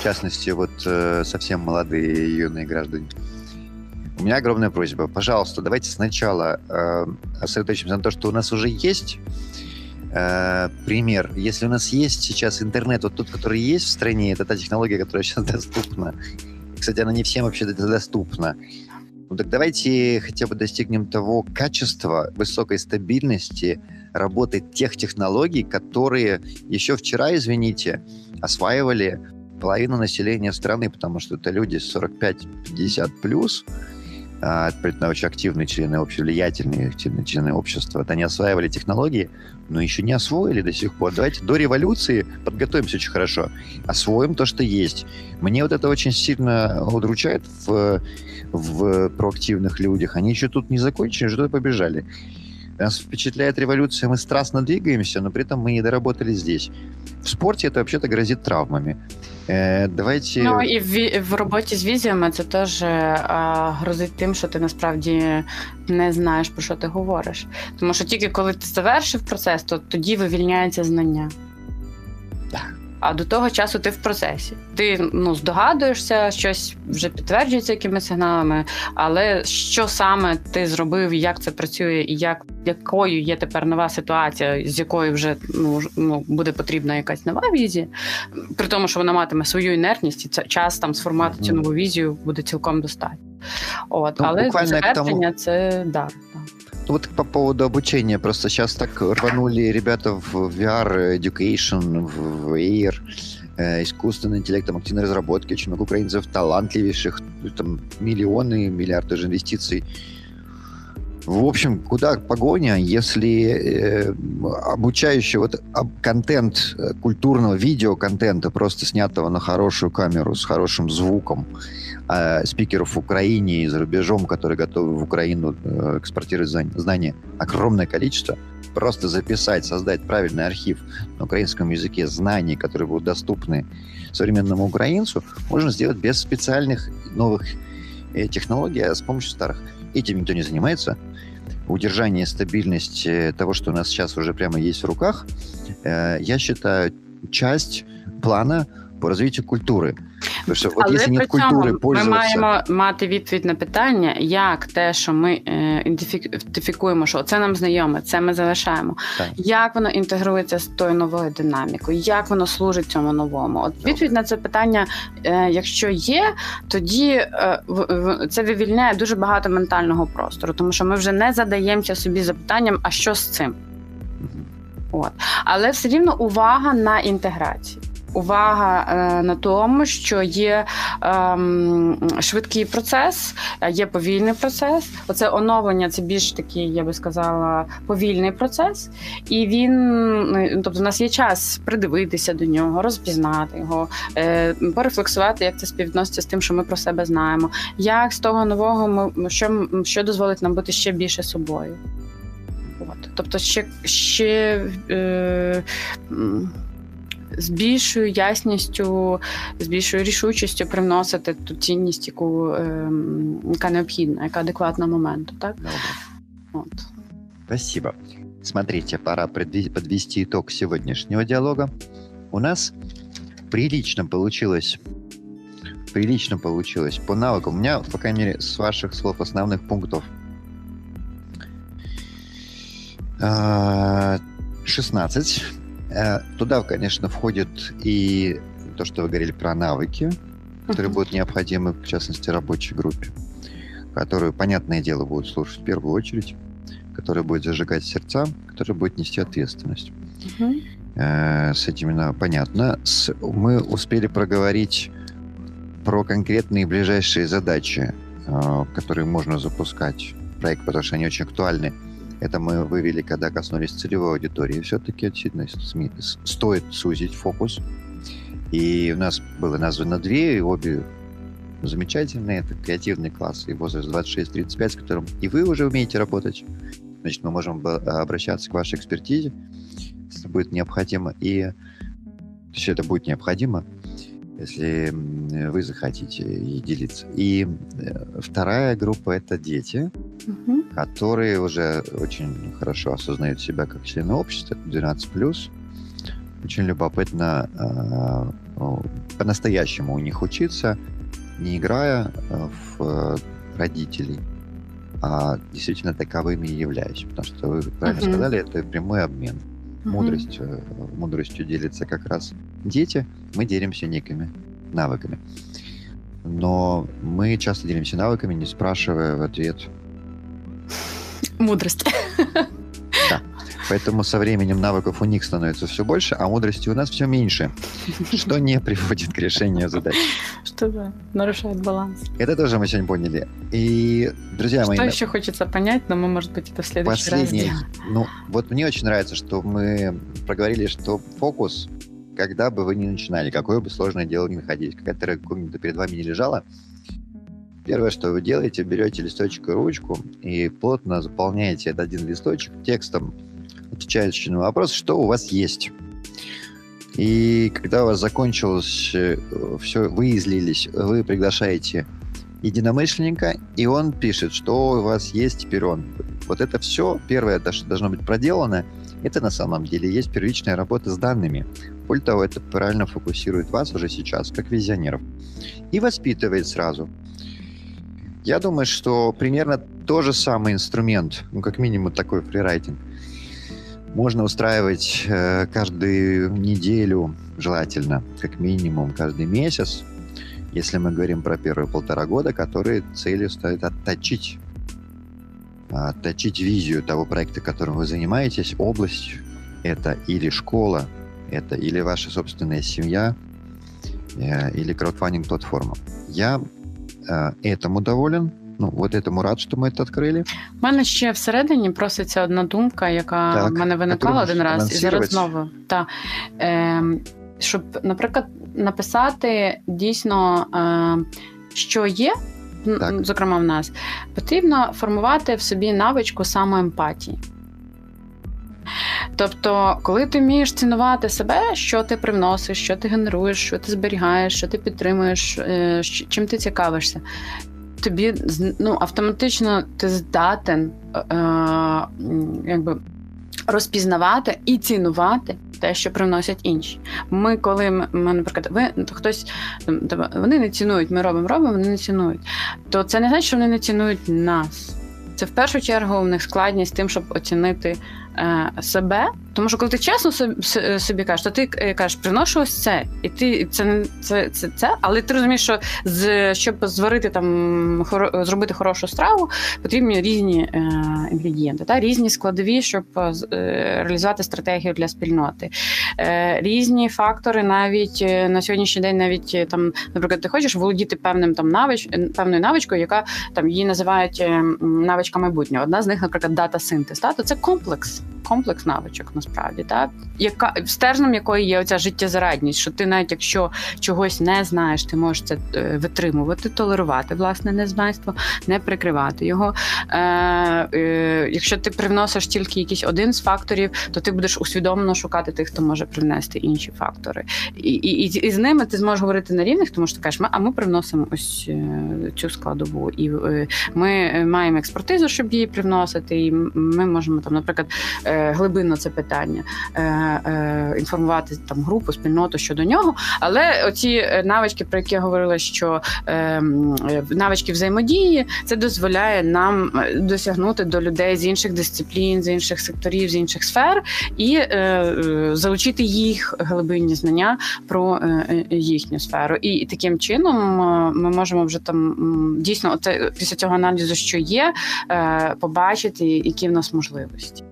В частности, вот э, совсем молодые и юные граждане. У меня огромная просьба. Пожалуйста, давайте сначала э, сосредоточимся на том, что у нас уже есть э, пример. Если у нас есть сейчас интернет, вот тот, который есть в стране, это та технология, которая сейчас доступна. Кстати, она не всем вообще доступна. Ну так давайте хотя бы достигнем того качества, высокой стабильности работы тех технологий, которые еще вчера, извините, осваивали половину населения страны, потому что это люди 45-50 плюс, а, это очень активные члены общества, влиятельные члены общества. Вот они осваивали технологии, но еще не освоили до сих пор. Давайте до революции подготовимся очень хорошо, освоим то, что есть. Мне вот это очень сильно удручает в, в проактивных людях. Они еще тут не закончили, туда побежали. Нас впечатляет революция, мы страстно двигаемся, но при этом мы не доработали здесь. В спорте это вообще-то грозит травмами. Э, давайте... Ну і в, ві- в роботі з візіями це теж а, грозить тим, що ти насправді не знаєш про що ти говориш. Тому що тільки коли ти завершив процес, то тоді вивільняється знання. Так. А до того часу ти в процесі. Ти ну, здогадуєшся, щось вже підтверджується якимись сигналами, але що саме ти зробив, як це працює, і як якою є тепер нова ситуація, з якою вже ну, ну, буде потрібна якась нова візія, при тому, що вона матиме свою інертність, і це час там сформувати цю нову візію буде цілком достатньо. От, Ну, але буквально тому- це да. да. Вот по поводу обучения. Просто сейчас так рванули ребята в VR Education, в AIR, э, искусственный интеллект, там активной разработки, очень много украинцев талантливейших, там миллионы, миллиарды же инвестиций. В общем, куда погоня, если э, обучающий вот об- контент э, культурного видеоконтента, просто снятого на хорошую камеру с хорошим звуком, э, спикеров в Украине и за рубежом, которые готовы в Украину э, экспортировать знания, огромное количество. Просто записать, создать правильный архив на украинском языке знаний, которые будут доступны современному украинцу, можно сделать без специальных новых э, технологий, а с помощью старых. Этим никто не занимается. Удержание, стабильность э, того, что у нас сейчас уже прямо есть в руках, я считаю, часть плана по развитию культуры. Потому что вот Але при цьому ми маємо мати відповідь на питання, як те, що ми е, ідентифікуємо, що це нам знайоме, це ми залишаємо. Так. Як воно інтегрується з тою новою динамікою, як воно служить цьому новому? От відповідь на це питання, е, якщо є, тоді е, це вивільняє дуже багато ментального простору, тому що ми вже не задаємося собі запитанням, а що з цим? От. Але все рівно увага на інтеграцію. Увага е, на тому, що є ем, швидкий процес, е, є повільний процес. Оце оновлення це більш такий, я би сказала, повільний процес. І він, ну, тобто, у нас є час придивитися до нього, розпізнати його, е, порефлексувати, як це співвідноситься з тим, що ми про себе знаємо. Як з того нового ми що, що дозволить нам бути ще більше собою. От. Тобто ще, ще е, з більшою ясністю, з більшою рішучістю привносити ту цінність, яку, е, м, яка необхідна, яка адекватна моменту. Так? Добре. От. Спасибо. Смотрите, пора предви- подвести итог сегодняшнего диалога. У нас прилично получилось прилично получилось. По навыкам. У меня, по крайней мере, с ваших слов основных пунктов а, 16. Э, туда, конечно, входит и то, что вы говорили про навыки, которые будут необходимы, в частности, рабочей группе, которую, понятное дело, будут слушать в первую очередь, которая будет зажигать сердца, которая будет нести ответственность. Э, с этим именно понятно. С, мы успели проговорить про конкретные ближайшие задачи, э, которые можно запускать в проект, потому что они очень актуальны. Это мы вывели, когда коснулись целевой аудитории. Все-таки действительно стоит сузить фокус. И у нас было названо две, и обе замечательные. Это креативный класс и возраст 26-35, с которым и вы уже умеете работать. Значит, мы можем обращаться к вашей экспертизе, если будет необходимо. И есть это будет необходимо, если вы захотите и делиться. И э, вторая группа — это дети, угу. Которые уже очень хорошо осознают себя как члены общества, 12+. Очень любопытно э, по-настоящему у них учиться, не играя э, в родителей, а действительно таковыми являюсь. Потому что вы правильно uh-huh. сказали, это прямой обмен. Uh-huh. Мудрость, э, мудростью делятся как раз дети, мы делимся некими навыками. Но мы часто делимся навыками, не спрашивая в ответ. Мудрость. Да. Поэтому со временем навыков у них становится все больше, а мудрости у нас все меньше, что не приводит к решению задач. Что да, нарушает баланс. Это тоже мы сегодня поняли. И, друзья что мои... Что еще хочется понять, но мы, может быть, это в следующий Последний, раз Ну, вот мне очень нравится, что мы проговорили, что фокус, когда бы вы ни начинали, какое бы сложное дело ни находились, какая-то комната перед вами не лежала, Первое, что вы делаете, берете листочек и ручку и плотно заполняете этот один листочек текстом отвечающий на вопрос, что у вас есть. И когда у вас закончилось э, все, вы излились, вы приглашаете единомышленника, и он пишет, что у вас есть теперь он. Вот это все, первое, что должно быть проделано, это на самом деле есть первичная работа с данными. Более того, это правильно фокусирует вас уже сейчас, как визионеров. И воспитывает сразу. Я думаю, что примерно тот же самый инструмент, ну, как минимум такой фрирайтинг, можно устраивать э, каждую неделю, желательно, как минимум каждый месяц, если мы говорим про первые полтора года, которые целью стоит отточить, отточить визию того проекта, которым вы занимаетесь, область это или школа, это или ваша собственная семья, э, или краудфандинг-платформа. Я этому доволен, Ну, от этому рад, що ми це відкрили. У мене ще всередині проситься одна думка, яка так, в мене виникала один раз, і зараз знову. Та, е, щоб, наприклад, написати дійсно, е, що є, так. зокрема в нас, потрібно формувати в собі навичку самоемпатії. Тобто, коли ти вмієш цінувати себе, що ти привносиш, що ти генеруєш, що ти зберігаєш, що ти підтримуєш, е, чим ти цікавишся, тобі ну, автоматично ти здатен е, якби розпізнавати і цінувати те, що приносять інші. Ми, коли ми, наприклад, ви хтось вони не цінують, ми робимо, робимо, вони не цінують. То це не значить, що вони не цінують нас. Це в першу чергу у них складність тим, щоб оцінити е, себе. Тому що коли ти чесно собі кажеш, то ти е, кажеш, приношу ось це, і ти це це, це, це, але ти розумієш, що з щоб зварити там хоро, зробити хорошу страву, потрібні різні е, інгредієнти, та різні складові, щоб е, реалізувати стратегію для спільноти. Е, Різні фактори, навіть е, на сьогоднішній день, навіть е, там, наприклад, ти хочеш володіти певним там навич, певною навичкою, яка там її називають навичка майбутнього. Одна з них, наприклад, дата синтез. Та то це комплекс, комплекс навичок насправді, так яка стержнем якої є оця життєзарадність, що ти, навіть якщо чогось не знаєш, ти можеш це е, витримувати, толерувати власне незнайство, не прикривати його. Е, е, Якщо ти привносиш тільки якийсь один з факторів, то ти будеш усвідомлено шукати тих, хто може привнести інші фактори, і і, і з ними ти зможеш говорити на рівних, тому що ти кажеш, ми, а ми привносимо ось е, цю складову, і е, ми маємо експертизу, щоб її привносити, і ми можемо там, наприклад, глибинно це питати питання, е, е, інформувати там групу, спільноту щодо нього. Але оці е, навички, про які я говорила, що е, е, навички взаємодії, це дозволяє нам е, досягнути до людей з інших дисциплін, з інших секторів, з інших сфер і е, залучити їх глибинні знання про їхню сферу. І, таким чином ми можемо вже там дійсно оце, після цього аналізу, що є, побачити, які в нас можливості.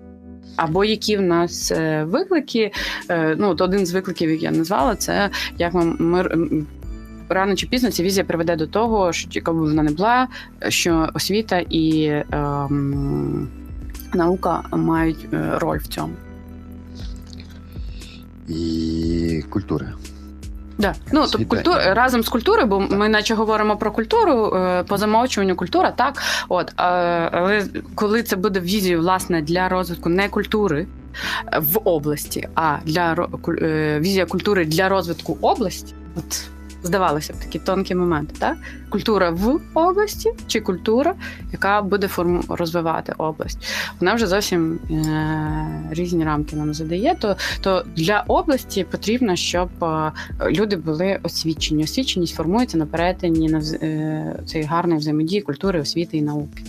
Або які в нас е, виклики. Е, Ну, от один з викликів, як я назвала, це як ми, рано чи пізно ця візія приведе до того, що яка б вона не була, що освіта і ем, наука мають е, роль в цьому. І культура. Да. Ну, тобто культура разом з культурою, бо ми наче говоримо про культуру, е, по замовчуванню культура, так. От, а, але коли це буде візію власне, для розвитку не культури е, в області, а для е, візія культури для розвитку області, от здавалося б такі тонкі моменти, так? Культура в області чи культура, яка буде форм... розвивати область. Вона вже зовсім е- різні рамки нам задає. То, то для області потрібно, щоб е, люди були освічені. Освіченість формується на перетині на е, цієї гарної взаємодії культури, освіти і науки.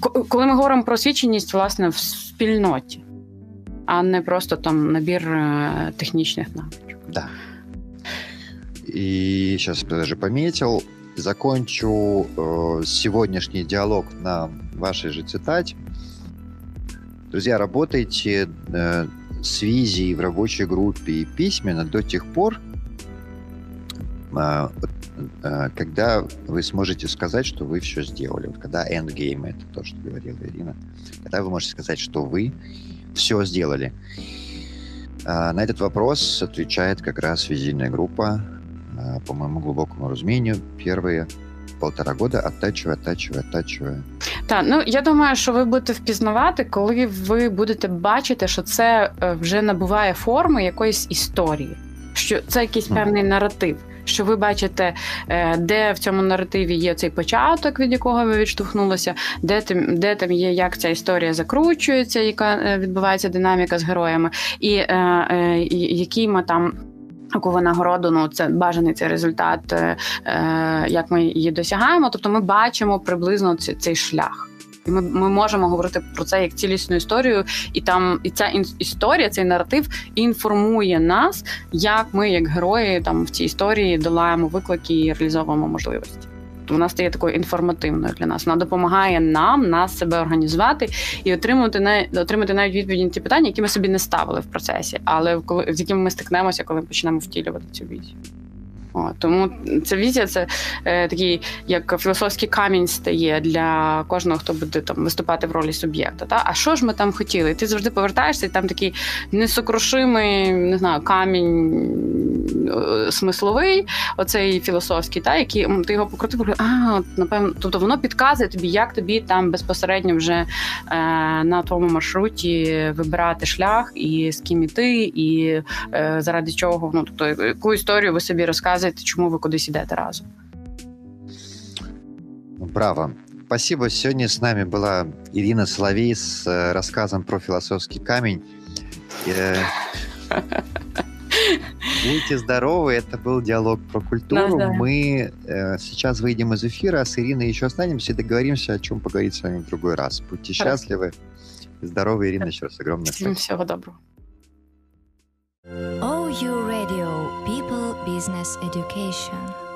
Ко- Коли ми говоримо про освіченість, власне, в спільноті, а не просто там набір е, технічних навичок. Да. И сейчас даже пометил. Закончу э, сегодняшний диалог на вашей же цитате. Друзья, работайте э, с визией в рабочей группе и письменно до тех пор, э, э, когда вы сможете сказать, что вы все сделали. Вот когда endgame, это то, что говорила Ирина, когда вы можете сказать, что вы все сделали. А, На этот вопрос отвечает как раз визийная группа. А, По моему глубокому разумению, первые полтора года оттачивая, оттачивая, оттачивая. Так, ну я думаю, що ви будете впізнавати, коли ви будете бачити, що це е, вже набуває форми якоїсь історії, що це якийсь певний наратив. Що ви бачите, е, де в цьому наративі є цей початок, від якого ви відштовхнулися, де там, де там є, як ця історія закручується, яка е, відбувається динаміка з героями, і, е, е, який ми там. Яку нагороду, ну це бажаний цей результат, е, е, як ми її досягаємо. Тобто ми бачимо приблизно цей, цей шлях. І ми, ми можемо говорити про це як цілісну історію, і там і ця ін- історія, цей наратив інформує нас, як ми, як герої, там в цій історії долаємо виклики і реалізовуємо можливості. Тобто Вона стає такою інформативною для нас. Вона допомагає нам нас себе організувати і отримати на отримати навіть відповіді на ті питання, які ми собі не ставили в процесі, але коли з якими ми стикнемося, коли почнемо втілювати цю візію. О, тому ця візія це е, такий як філософський камінь стає для кожного, хто буде там виступати в ролі суб'єкта. Та? А що ж ми там хотіли? І ти завжди повертаєшся, і там такий несокрушимий, не знаю, камінь е, смисловий, оцей філософський, та, який ти його покрутив, а, напевно, тобто воно підказує тобі, як тобі там безпосередньо вже е, на твоєму маршруті вибирати шлях, і з ким іти, і е, заради чого. Ну, тобто, яку історію ви собі розказуєте, чому ви кудись ідете разом. Браво. Спасибо. Сегодня с нами была Ирина Соловей с э, рассказом про философский камень. Э, Будьте здоровы, это был диалог про культуру. Да, да. Мы э, сейчас выйдем из эфира, а с Ириной еще останемся и договоримся, о чем поговорить с вами в другой раз. Будьте Хорошо. счастливы. Здоровы, Ирина, еще раз огромное Всім спасибо. всього доброго. Radio Business Education.